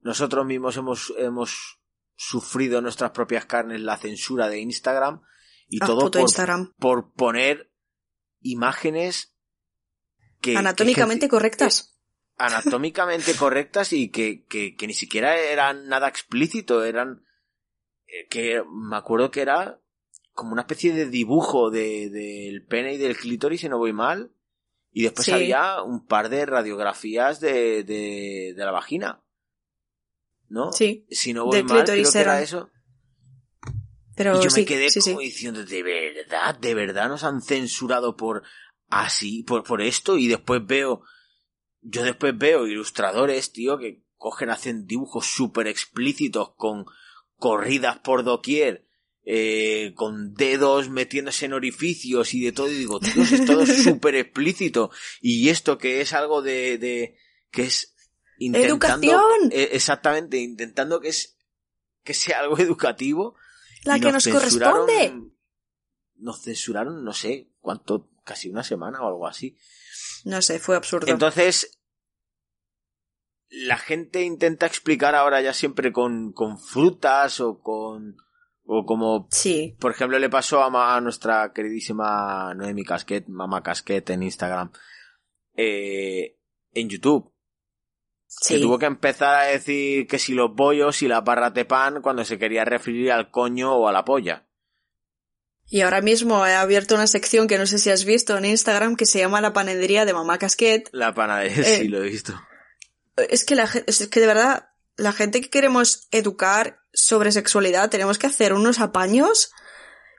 nosotros mismos hemos, hemos sufrido en nuestras propias carnes la censura de Instagram y Ah, todo por, Instagram. por poner imágenes que Anatómicamente que- correctas. anatómicamente correctas y que, que, que ni siquiera eran nada explícito, eran eh, que me acuerdo que era como una especie de dibujo de, del pene y del clítoris si no voy mal y después Sí. había un par de radiografías de, de, de la vagina ¿no? Sí. si no voy de mal creo que era eso Pero y yo sí, me quedé sí. como diciendo, de verdad, de verdad nos han censurado por así, por, por esto, y después veo, yo después veo ilustradores, tío, que cogen, hacen dibujos súper explícitos con corridas por doquier, eh, con dedos metiéndose en orificios y de todo, y digo, Dios, es todo súper explícito, y esto que es algo de, de, que es intentando, ¡Educación! eh, exactamente, intentando que es, que sea algo educativo, La que nos censuraron- corresponde. Nos censuraron, no sé, cuánto, casi una semana o algo así. No sé, fue absurdo. Entonces, la gente intenta explicar ahora ya siempre con, con frutas o con, o como, sí, por ejemplo, le pasó a, ma- a nuestra queridísima Noemi Casquet, Mamá Casquet en Instagram, eh, en YouTube. Que sí. tuvo que empezar a decir que si los bollos y las barras de pan cuando se quería referir al coño o a la polla. Y ahora mismo he abierto una sección que no sé si has visto en Instagram que se llama La panadería de Mamá Casquet. La panadería, Eh, sí lo he visto. Es que la es que de verdad, la gente que queremos educar sobre sexualidad tenemos que hacer unos apaños.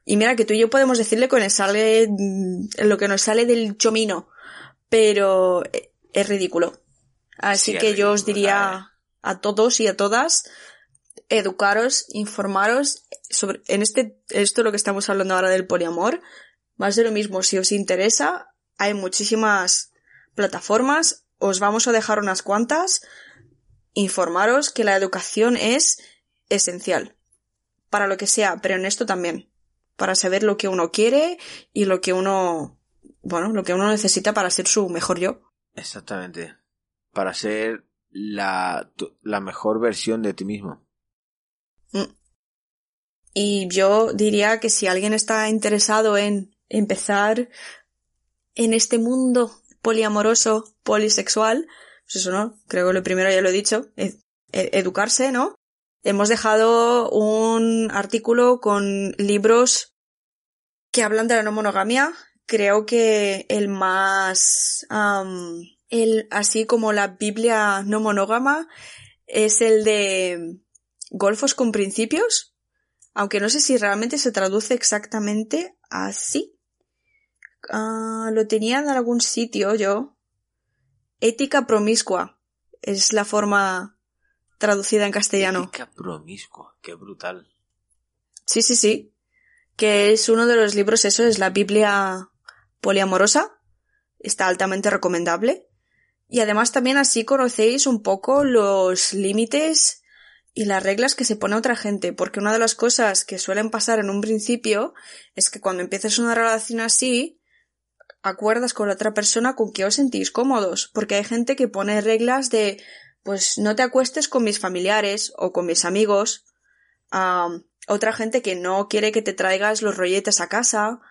Y mira que tú y yo podemos decirle que nos sale mm, lo que nos sale del chomino, pero eh, es ridículo. Así Sí, que yo os diría a todos y a todas educaros, informaros sobre en este esto lo que estamos hablando ahora del poliamor, más de lo mismo, si os interesa, hay muchísimas plataformas, os vamos a dejar unas cuantas, informaros que la educación es esencial para lo que sea, pero en esto también, para saber lo que uno quiere y lo que uno, bueno, lo que uno necesita para ser su mejor yo. Exactamente. Para ser la, la mejor versión de ti mismo. Y yo diría que si alguien está interesado en empezar en este mundo poliamoroso, polisexual, pues eso no, creo que lo primero ya lo he dicho, e- e- educarse, ¿no? Hemos dejado un artículo con libros que hablan de la no monogamia. Creo que el más, am, el, así como la Biblia no monógama, es el de Golfos con principios, aunque no sé si realmente se traduce exactamente así. Ah, lo tenía en algún sitio yo. Ética promiscua es la forma traducida en castellano. Ética promiscua, qué brutal. Sí, sí, sí. Que es uno de los libros, eso es la Biblia poliamorosa. Está altamente recomendable. Y además también así conocéis un poco los límites y las reglas que se pone otra gente, porque una de las cosas que suelen pasar en un principio es que cuando empiezas una relación así, acuerdas con la otra persona con que os sentís cómodos, porque hay gente que pone reglas de, pues no te acuestes con mis familiares o con mis amigos, Am, otra gente que no quiere que te traigas los rolletes a casa,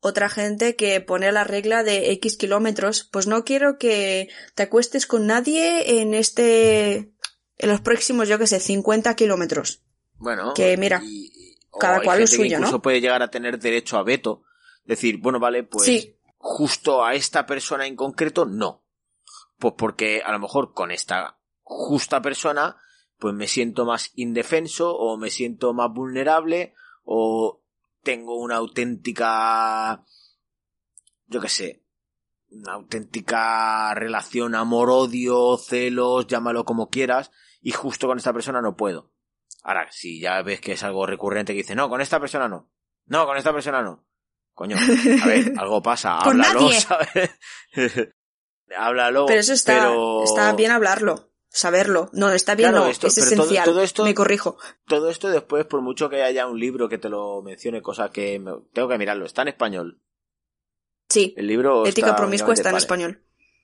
otra gente que pone la regla de X kilómetros, pues no quiero que te acuestes con nadie en este, en los próximos, yo que sé, 50 kilómetros. Bueno, Que mira, y- y- o cada cual lo suyo, ¿no? incluso puede llegar a tener derecho a veto. Decir, bueno, vale, pues Sí. justo a esta persona en concreto, no. Pues porque a lo mejor con esta justa persona, pues me siento más indefenso o me siento más vulnerable o tengo una auténtica yo qué sé, una auténtica relación amor-odio, celos, llámalo como quieras, y justo con esta persona no puedo. Ahora, si ya ves que es algo recurrente que dice, no, con esta persona no. No, con esta persona no. Coño, a ver, algo pasa, háblalo. ¿sabes? háblalo. Pero eso está, pero- está bien hablarlo, saberlo. No, está bien, Claro, no, esto- es todo- esencial. todo esto- Me corrijo. Todo esto después, por mucho que haya un libro que te lo mencione, cosa que me- tengo que mirarlo, está en español. Sí, El libro ética está promiscua está en vale. español.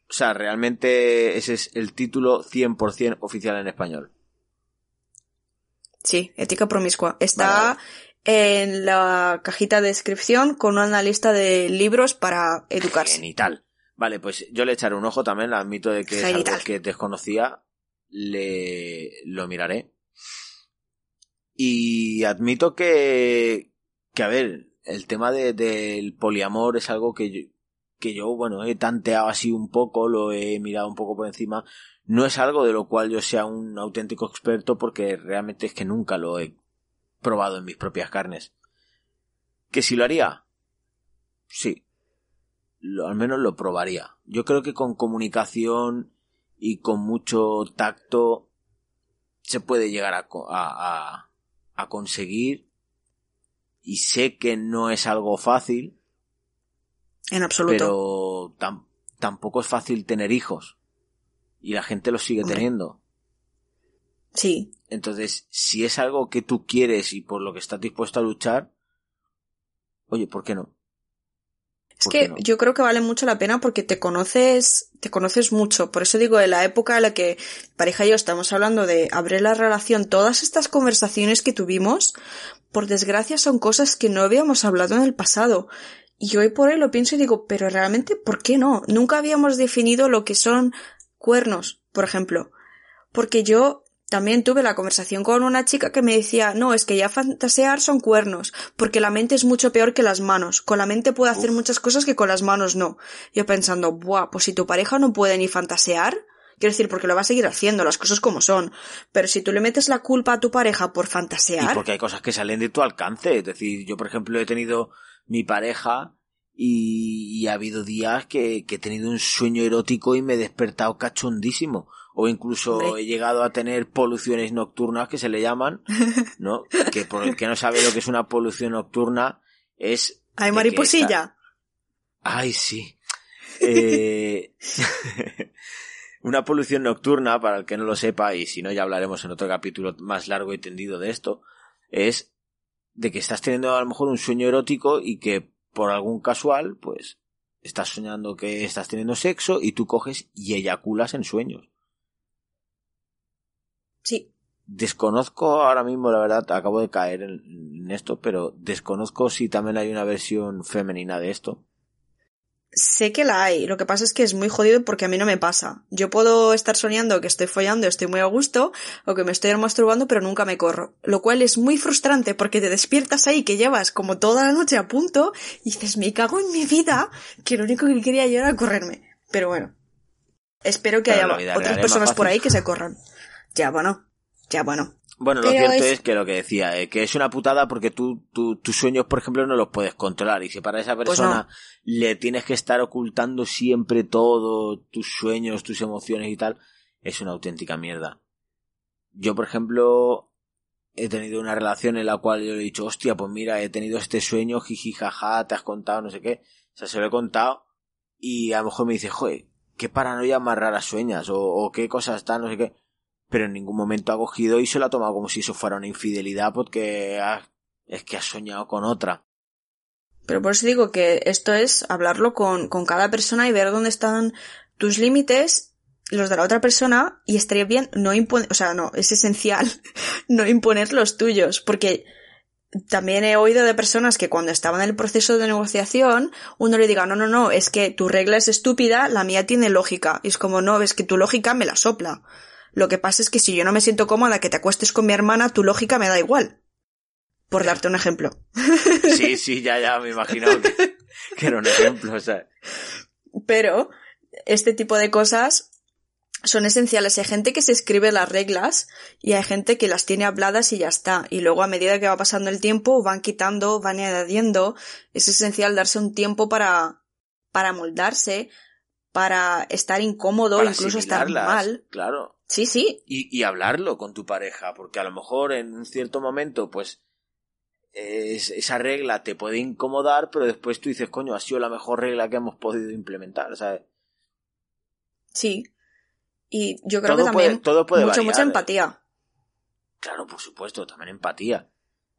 O sea, realmente ese es el título 100% oficial en español. Sí, ética promiscua. Está Vale. en la cajita de descripción con una lista de libros para educarse. Genital. Vale, pues yo le echaré un ojo también, admito de que es algo que desconocía, le lo miraré. Y admito que, que a ver, el tema de- del poliamor es algo que yo, que yo, bueno, he tanteado así un poco, lo he mirado un poco por encima. No es algo de lo cual yo sea un auténtico experto porque realmente es que nunca lo he probado en mis propias carnes. ¿Que si lo haría? Sí. Lo- al menos lo probaría. Yo creo que con comunicación y con mucho tacto se puede llegar a, a- a conseguir. Y sé que no es algo fácil, En absoluto. pero tam- tampoco es fácil tener hijos. Y la gente los sigue Hombre. teniendo. Sí, Entonces, si es algo que tú quieres y por lo que estás dispuesto a luchar, oye, ¿por qué no? Es ¿Por que no? yo creo que vale mucho la pena porque te conoces, te conoces mucho. Por eso digo, en la época en la que pareja y yo estamos hablando de abrir la relación, todas estas conversaciones que tuvimos, por desgracia son cosas que no habíamos hablado en el pasado. Y hoy por hoy lo pienso y digo, pero realmente, ¿por qué no? Nunca habíamos definido lo que son cuernos, por ejemplo. Porque yo también tuve la conversación con una chica que me decía, no, es que ya fantasear son cuernos, porque la mente es mucho peor que las manos. Con la mente puede hacer muchas cosas que con las manos no. Yo pensando, buah, pues si tu pareja no puede ni fantasear, quiero decir, porque lo va a seguir haciendo, las cosas como son. Pero si tú le metes la culpa a tu pareja por Y fantasear, porque hay cosas que salen de tu alcance. Es decir, yo, por ejemplo, he tenido mi pareja y, y ha habido días que, que he tenido un sueño erótico y me he despertado cachondísimo. O incluso Hombre. he llegado a tener poluciones nocturnas que se le llaman, ¿no? que por el que no sabe lo que es una polución nocturna es... que mariposilla. está- Ay, sí. Eh, Una polución nocturna, para el que no lo sepa, y si no ya hablaremos en otro capítulo más largo y tendido de esto, es de que estás teniendo a lo mejor un sueño erótico y que por algún casual, pues, estás soñando que estás teniendo sexo y tú coges y eyaculas en sueños. Sí, Desconozco ahora mismo, la verdad, acabo de caer en, en esto, pero desconozco si también hay una versión femenina de esto. Sé que la hay, lo que pasa es que es muy jodido porque a mí no me pasa. Yo puedo estar soñando que estoy follando, estoy muy a gusto, o que me estoy masturbando, pero nunca me corro. Lo cual es muy frustrante porque te despiertas ahí que llevas como toda la noche a punto y dices, me cago en mi vida, que lo único que quería yo era correrme. Pero bueno, espero que Pero haya otras personas por ahí que se corran. Ya bueno, ya bueno. Bueno, lo Pero cierto es- es... que lo que decía, eh, que es una putada porque tú, tú- tus sueños, por ejemplo, no los puedes controlar. Y si para esa Pues persona le tienes que estar ocultando siempre todo, tus sueños, tus emociones y tal, es una auténtica mierda. Yo, por ejemplo, he tenido una relación en la cual yo le he dicho, hostia, pues mira, he tenido este sueño, jiji, jaja, te has contado, no sé qué. O sea, se lo he contado y a lo mejor me dice, joder, qué paranoia más rara sueñas o, o qué cosas están, no sé qué pero en ningún momento ha cogido y se lo ha tomado como si eso fuera una infidelidad porque ha- es que has soñado con otra. Pero por eso digo que esto es hablarlo con, con cada persona y ver dónde están tus límites, los de la otra persona, y estaría bien no imponer, o sea, no, es esencial no imponer los tuyos, porque también he oído de personas que cuando estaban en el proceso de negociación, uno le diga, no, no, no, es que tu regla es estúpida, la mía tiene lógica. Y es como, no, es que tu lógica me la sopla. Lo que pasa es que si yo no me siento cómoda que te acuestes con mi hermana, tu lógica me da igual. Por darte un ejemplo. Sí, sí, ya, ya me imagino que, que era un ejemplo, o sea. Pero este tipo de cosas son esenciales. Hay gente que se escribe las reglas y hay gente que las tiene habladas y ya está. Y luego a medida que va pasando el tiempo van quitando, van añadiendo. Es esencial darse un tiempo para para moldarse, para estar incómodo, Para incluso estar mal. Claro. Sí, sí, Y, y hablarlo con tu pareja, porque a lo mejor en un cierto momento, pues, es- esa regla te puede incomodar, pero después tú dices, coño, ha sido la mejor regla que hemos podido implementar, ¿sabes? sí. Y yo creo Todo que también puede- todo puede mucho, variar, mucha ¿eh? empatía. Claro, por supuesto, también empatía.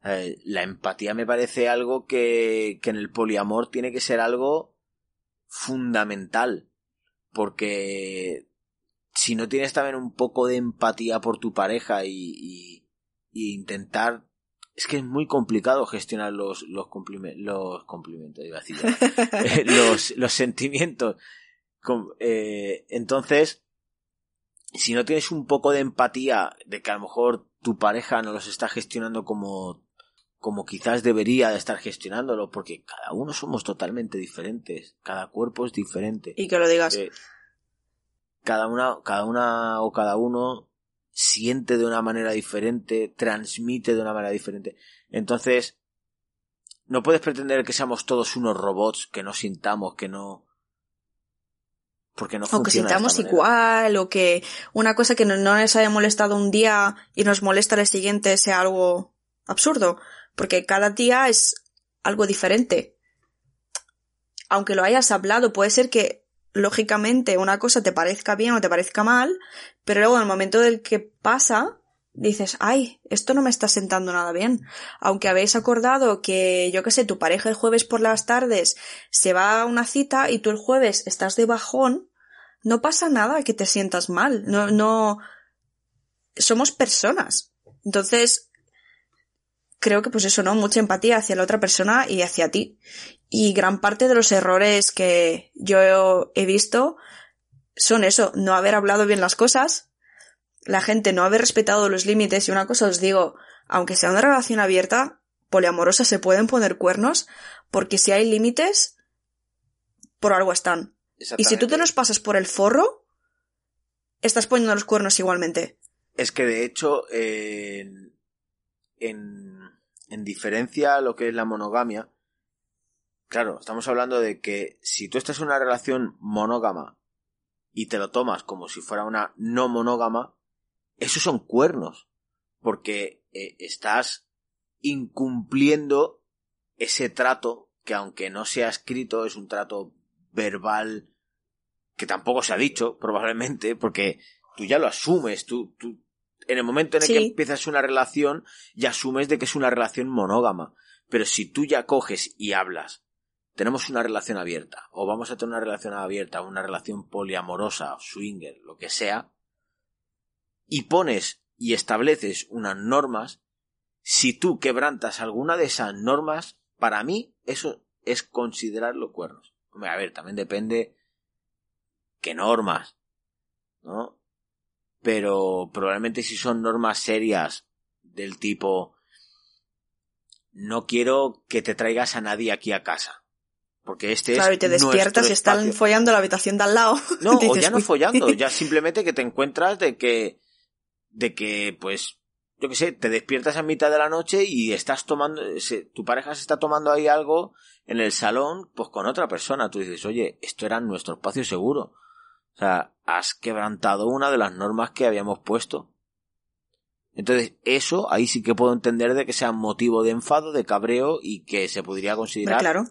Eh, la empatía me parece algo que, que en el poliamor tiene que ser algo fundamental. Porque si no tienes también un poco de empatía por tu pareja y, y- y intentar. Es que es muy complicado gestionar los, los, cumplime- los cumplimientos, iba a decir. Eh, los, los sentimientos. Eh, entonces, si no tienes un poco de empatía de que a lo mejor tu pareja no los está gestionando como, como quizás debería de estar gestionándolo, porque cada uno somos totalmente diferentes, cada cuerpo es diferente. Y que lo digas. Eh, cada una, cada una o cada uno siente de una manera diferente, transmite de una manera diferente. Entonces, no puedes pretender que seamos todos unos robots, que no sintamos, que no, porque no o que sintamos igual, o que una cosa que no, no nos haya molestado un día y nos molesta el siguiente sea algo absurdo. Porque cada día es algo diferente. Aunque lo hayas hablado, puede ser que lógicamente una cosa te parezca bien o te parezca mal, pero luego en el momento del que pasa, dices, ay, esto no me está sentando nada bien. Aunque habéis acordado que, yo qué sé, tu pareja el jueves por las tardes se va a una cita y tú el jueves estás de bajón, no pasa nada que te sientas mal. No, no, somos personas. Entonces, creo que pues eso, ¿no? Mucha empatía hacia la otra persona y hacia ti. Y gran parte de los errores que yo he visto son eso, no haber hablado bien las cosas, la gente no haber respetado los límites y una cosa os digo, aunque sea una relación abierta, poliamorosa se pueden poner cuernos porque si hay límites, por algo están. Y si tú te los pasas por el forro, estás poniendo los cuernos igualmente. Es que de hecho, en, en, en diferencia a lo que es la monogamia, claro, estamos hablando de que si tú estás en una relación monógama y te lo tomas como si fuera una no monógama, esos son cuernos, porque eh, estás incumpliendo ese trato que aunque no sea escrito, es un trato verbal que tampoco se ha dicho, probablemente, porque tú ya lo asumes, tú, tú en el momento en el Sí. que empiezas una relación, ya asumes de que es una relación monógama. Pero si tú ya coges y hablas, tenemos una relación abierta, o vamos a tener una relación abierta, una relación poliamorosa, swinger, lo que sea, y pones y estableces unas normas, si tú quebrantas alguna de esas normas, para mí eso es considerarlo cuernos. Hombre, a ver, también depende qué normas, ¿no? Pero probablemente si son normas serias del tipo no quiero que te traigas a nadie aquí a casa. Porque este Claro, es y te despiertas y están espacio. follando la habitación de al lado. No, o ya no "Uy". follando, ya simplemente que te encuentras de que, de que, pues, yo qué sé, te despiertas a mitad de la noche y estás tomando, se- tu pareja se está tomando ahí algo en el salón, pues con otra persona. Tú dices, oye, esto era nuestro espacio seguro. O sea, has quebrantado una de las normas que habíamos puesto. Entonces, eso ahí sí que puedo entender de que sea motivo de enfado, de cabreo y que se podría considerar claro.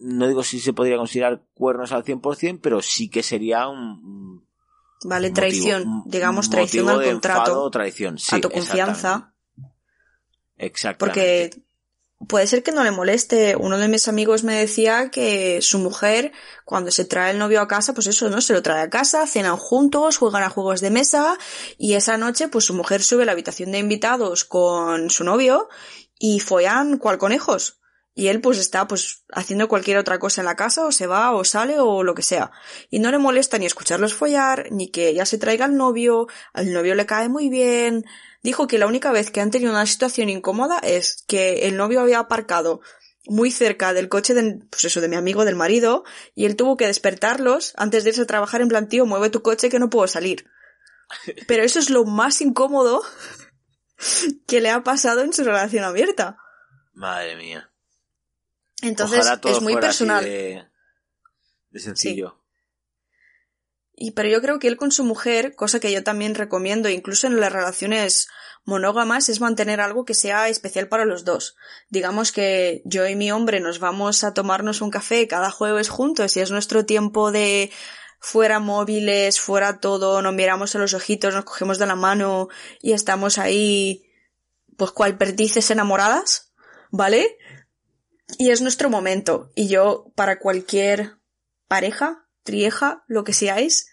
no digo si se podría considerar cuernos al 100%, pero sí que sería un, un Vale, motivo- traición. un digamos traición motivo al de contrato. enfado traición. Sí, a tu confianza. Exactamente. Porque puede ser que no le moleste. Uno de mis amigos me decía que su mujer, cuando se trae el novio a casa, pues eso, ¿no? Se lo trae a casa, cenan juntos, juegan a juegos de mesa y esa noche, pues su mujer sube a la habitación de invitados con su novio y follan cual conejos. Y él pues está pues haciendo cualquier otra cosa en la casa o se va o sale o lo que sea. Y no le molesta ni escucharlos follar, ni que ella se traiga al novio, al novio le cae muy bien, dijo que la única vez que han tenido una situación incómoda es que el novio había aparcado muy cerca del coche de, pues eso, de mi amigo, del marido, y él tuvo que despertarlos antes de irse a trabajar en plan, tío, mueve tu coche que no puedo salir. Pero eso es lo más incómodo que le ha pasado en su relación abierta. Madre mía. Entonces Ojalá todo es muy fuera así personal. de- sencillo. Y pero yo creo que él con su mujer, cosa que yo también recomiendo, incluso en las relaciones monógamas, es mantener algo que sea especial para los dos. Digamos que yo y mi hombre nos vamos a tomarnos un café cada jueves juntos y es nuestro tiempo de fuera móviles, fuera todo, nos miramos a los ojitos, nos cogemos de la mano y estamos ahí, pues cual perdices enamoradas, ¿vale? Y es nuestro momento. Y yo, para cualquier pareja, trieja, lo que seáis,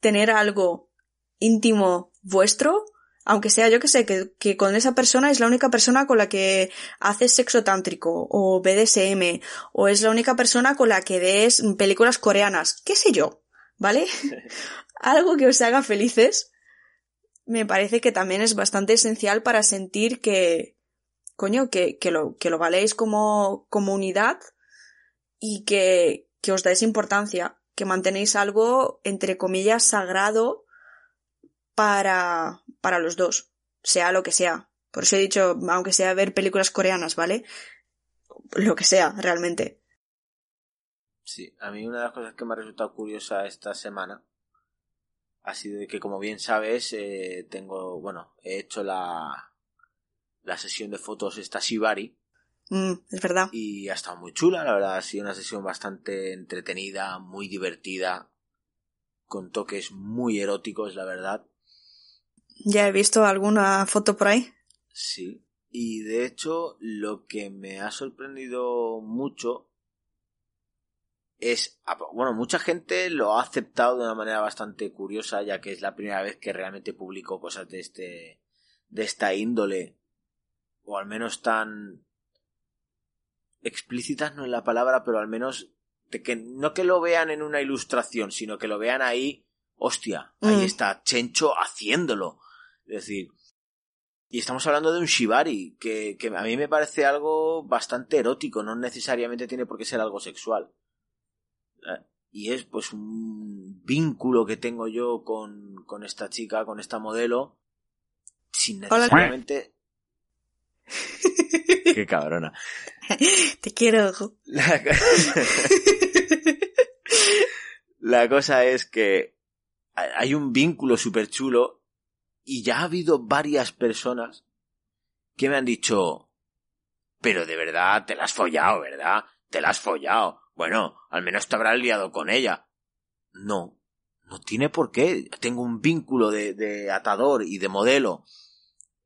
tener algo íntimo vuestro, aunque sea yo que sé, que, que, con esa persona es la única persona con la que haces sexo tántrico o BDSM, o es la única persona con la que ves películas coreanas, qué sé yo, ¿vale? algo que os haga felices, me parece que también es bastante esencial para sentir que, coño, que, que, lo, que lo valéis como comunidad y que, que os dais importancia que mantenéis algo, entre comillas, sagrado para, para los dos, sea lo que sea. Por eso he dicho, aunque sea ver películas coreanas, ¿vale? Lo que sea, realmente. Sí, a mí una de las cosas que me ha resultado curiosa esta semana ha sido que, como bien sabes, eh, tengo, bueno, he hecho la, la sesión de fotos esta Shibari, Mm, es verdad. Y ha estado muy chula, la verdad. Ha sido una sesión bastante entretenida, muy divertida, con toques muy eróticos, la verdad. Ya he visto alguna foto por ahí. Sí. Y de hecho, lo que me ha sorprendido mucho es, bueno, mucha gente lo ha aceptado de una manera bastante curiosa, ya que es la primera vez que realmente publico cosas de este, de esta índole, o al menos tan, explícitas no es la palabra, pero al menos de que no que lo vean en una ilustración, sino que lo vean ahí, hostia, ahí Mm. está Chencho haciéndolo. Es decir, y estamos hablando de un shibari, que, que a mí me parece algo bastante erótico, no necesariamente tiene por qué ser algo sexual. Eh, Y es pues un vínculo que tengo yo con, con esta chica, con esta modelo, sin Hola. Qué cabrona. Te quiero. La, La cosa es que hay un vínculo súper chulo y ya ha habido varias personas que me han dicho, pero de verdad te la has follado, ¿verdad? Te la has follado. Bueno, al menos te habrás liado con ella. No, no tiene por qué. Tengo un vínculo de, de atador y de modelo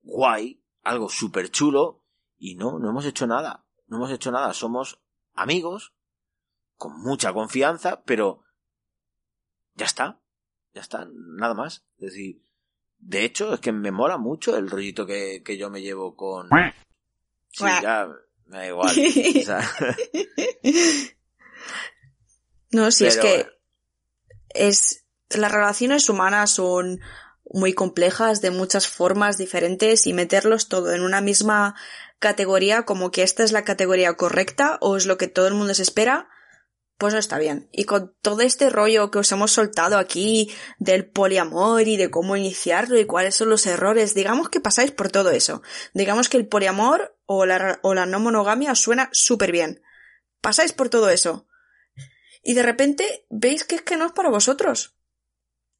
guay, algo súper chulo, y no, no hemos hecho nada. No hemos hecho nada. Somos amigos, con mucha confianza, pero ya está. Ya está, nada más. Es decir, de hecho, es que me mola mucho el rollito que, que yo me llevo con... Sí, ya, me da igual. O sea, No, si es que es las relaciones humanas son muy complejas de muchas formas diferentes y meterlos todo en una misma categoría como que esta es la categoría correcta o es lo que todo el mundo se espera, pues no está bien. Y con todo este rollo que os hemos soltado aquí del poliamor y de cómo iniciarlo y cuáles son los errores, digamos que pasáis por todo eso. Digamos que el poliamor o la, o la no monogamia os suena súper bien. Pasáis por todo eso. Y de repente veis que es que no es para vosotros.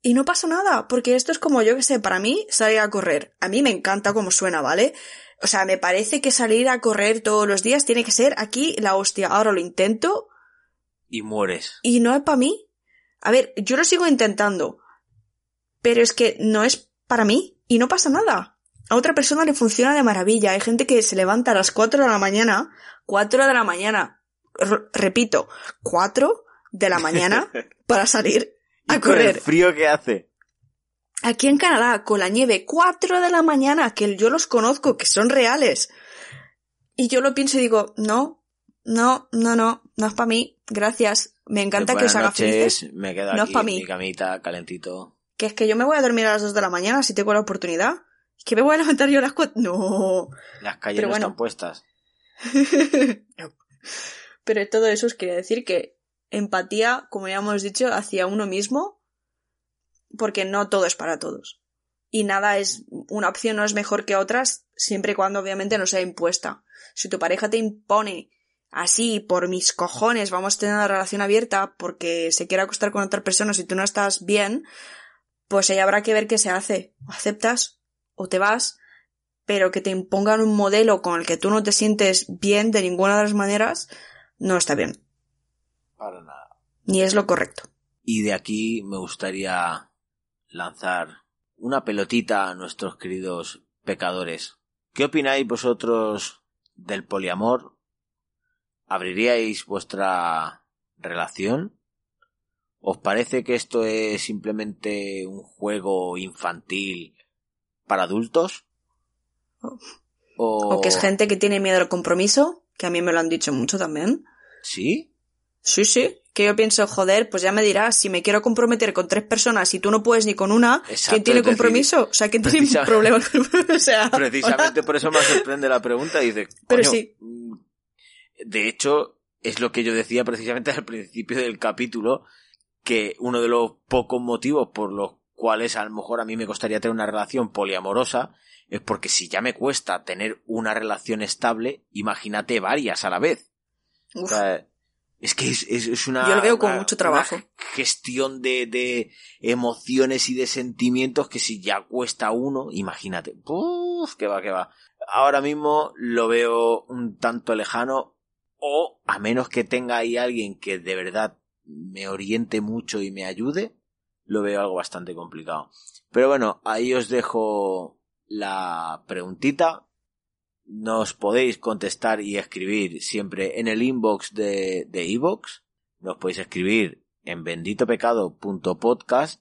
Y no pasa nada, porque esto es como yo que sé, para mí salir a correr. A mí me encanta cómo suena, ¿vale? O sea, me parece que salir a correr todos los días tiene que ser aquí la hostia. Ahora lo intento y mueres. y no es para mí. A ver, yo lo sigo intentando, pero es que no es para mí y no pasa nada. A otra persona le funciona de maravilla. Hay gente que se levanta a las 4 de la mañana, 4 de la mañana, r- repito, 4 de la mañana para salir Y a con el correr. frío que hace. Aquí en Canadá, con la nieve, 4 de la mañana, que yo los conozco, que son reales. Y yo lo pienso y digo, no, no, no, no, no es para mí, gracias. Me encanta que os haga noches, felices. me quedo No es aquí en mí. mi camita, calentito. Que es que yo me voy a dormir a las 2 de la mañana si tengo la oportunidad. Es que me voy a levantar yo a las 4. No. Las calles Pero no bueno. están puestas. No. Pero todo eso os quería decir que empatía, como ya hemos dicho, hacia uno mismo, porque no todo es para todos. Y nada es, una opción no es mejor que otras, siempre y cuando obviamente no sea impuesta. Si tu pareja te impone así, por mis cojones, vamos a tener una relación abierta porque se quiere acostar con otra persona si tú no estás bien, pues ahí habrá que ver qué se hace. O aceptas o te vas, pero que te impongan un modelo con el que tú no te sientes bien de ninguna de las maneras, no está bien. Para nada. Ni es lo correcto. Y de aquí me gustaría lanzar una pelotita a nuestros queridos pecadores. ¿Qué opináis vosotros del poliamor? ¿Abriríais vuestra relación? ¿Os parece que esto es simplemente un juego infantil para adultos? O, ¿O, que es gente que tiene miedo al compromiso, que a mí me lo han dicho mucho también. ¿Sí? Sí, sí. Que yo pienso, joder, pues ya me dirás, si me quiero comprometer con tres personas y tú no puedes ni con una, Exacto, ¿quién tiene decir, compromiso? O sea, ¿quién tiene problemas con O sea, Precisamente por eso me sorprende la pregunta y dice, Pero sí. mm, de hecho, es lo que yo decía precisamente al principio del capítulo, que uno de los pocos motivos por los cuales a lo mejor a mí me costaría tener una relación poliamorosa es porque si ya me cuesta tener una relación estable, imagínate varias a la vez. O sea, es que es, es- es una, Yo lo veo con una- mucho trabajo. gestión de, de emociones y de sentimientos que si ya cuesta uno, imagínate. Uf, que va, que va. Ahora mismo lo veo un tanto lejano o a menos que tenga ahí alguien que de verdad me oriente mucho y me ayude, lo veo algo bastante complicado. Pero bueno, ahí os dejo la preguntita nos podéis contestar y escribir siempre en el inbox de de. Nos podéis escribir en benditopecado.podcast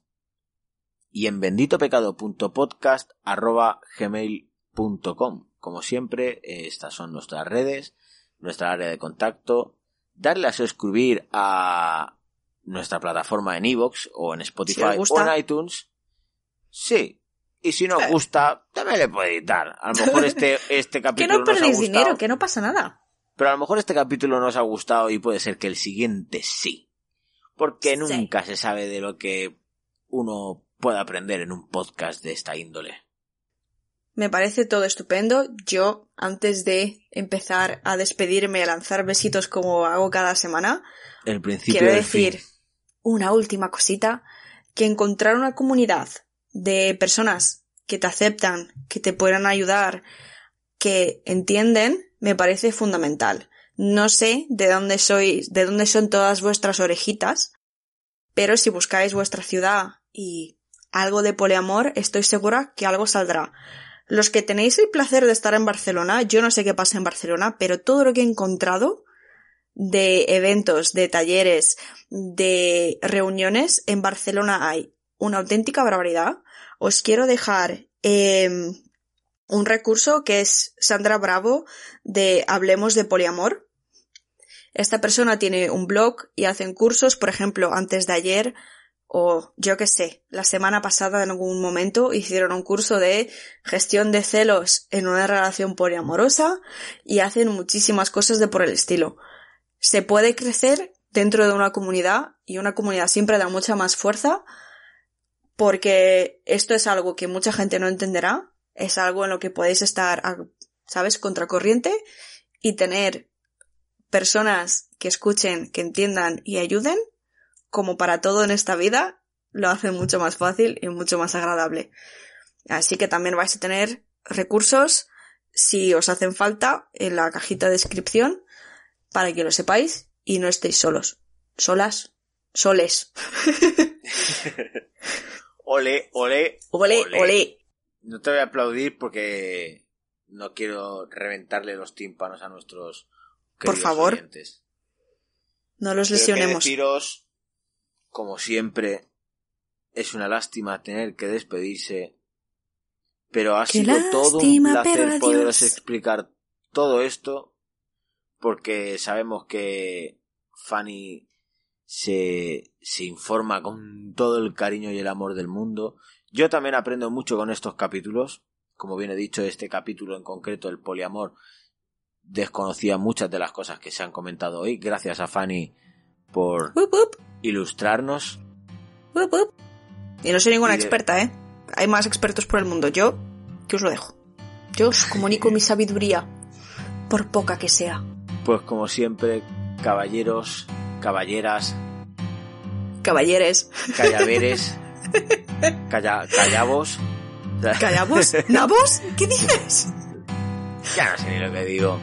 y en benditopecado.podcast@gmail.com. Como siempre, eh, estas son nuestras redes, nuestra área de contacto. Darle a suscribir a nuestra plataforma en iVoox o en Spotify o en iTunes. Sí. Y si no os Eh. gusta, también le podéis dar. A lo mejor este, este que capítulo no nos ha perdéis dinero, que no pasa nada. pero a lo mejor este capítulo nos ha gustado y puede ser que el siguiente sí. Porque Sí. nunca se sabe de lo que uno puede aprender en un podcast de esta índole. Me parece todo estupendo. Yo, antes de empezar a despedirme y a lanzar besitos como hago cada semana, El principio quiero del decir fin. una última cosita, que encontrar una comunidad de personas que te aceptan, que te puedan ayudar, que entienden, me parece fundamental. No sé de dónde sois, de dónde son todas vuestras orejitas, pero si buscáis vuestra ciudad y algo de poliamor, estoy segura que algo saldrá. Los que tenéis el placer de estar en Barcelona, yo no sé qué pasa en Barcelona, pero todo lo que he encontrado de eventos, de talleres, de reuniones en Barcelona hay una auténtica barbaridad. Os quiero dejar em, un recurso que es Sandra Bravo de Hablemos de Poliamor. Esta persona tiene un blog y hacen cursos, por ejemplo, antes de ayer o yo qué sé, la semana pasada en algún momento hicieron un curso de gestión de celos en una relación poliamorosa y hacen muchísimas cosas de por el estilo. Se puede crecer dentro de una comunidad y una comunidad siempre da mucha más fuerza porque esto es algo que mucha gente no entenderá, es algo en lo que podéis estar, ¿sabes?, contracorriente y tener personas que escuchen, que entiendan y ayuden, como para todo en esta vida, lo hace mucho más fácil y mucho más agradable. Así que también vais a tener recursos, si os hacen falta, en la cajita de descripción, para que lo sepáis y no estéis solos. Solas, soles. Ole, ole, Ole, ole. No te voy a aplaudir porque no quiero reventarle los tímpanos a nuestros Por favor. oyentes. No los lesionemos. deciros, como siempre, es una lástima tener que despedirse, pero ha Qué sido todo un placer poderos explicar todo esto, porque sabemos que Fanny se, se informa con todo el cariño y el amor del mundo. Yo también aprendo mucho con estos capítulos. Como bien he dicho, este capítulo en concreto, el poliamor, desconocía muchas de las cosas que se han comentado hoy. Gracias a Fanny por ilustrarnos. Y no soy ninguna de- experta, ¿eh? Hay más expertos por el mundo. Yo, que os lo dejo. Yo os comunico mi sabiduría, por poca que sea. Pues como siempre, caballeros, caballeras, Caballeres. callaveres, calla, callabos. ¿Callamos? ¿Nabos? ¿Qué dices? Ya no sé ni lo que digo.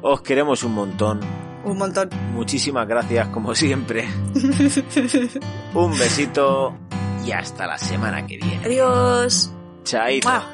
Os queremos un montón. Un montón. Muchísimas gracias, como siempre. un besito y hasta la semana que viene. Adiós. Chaito. Mua.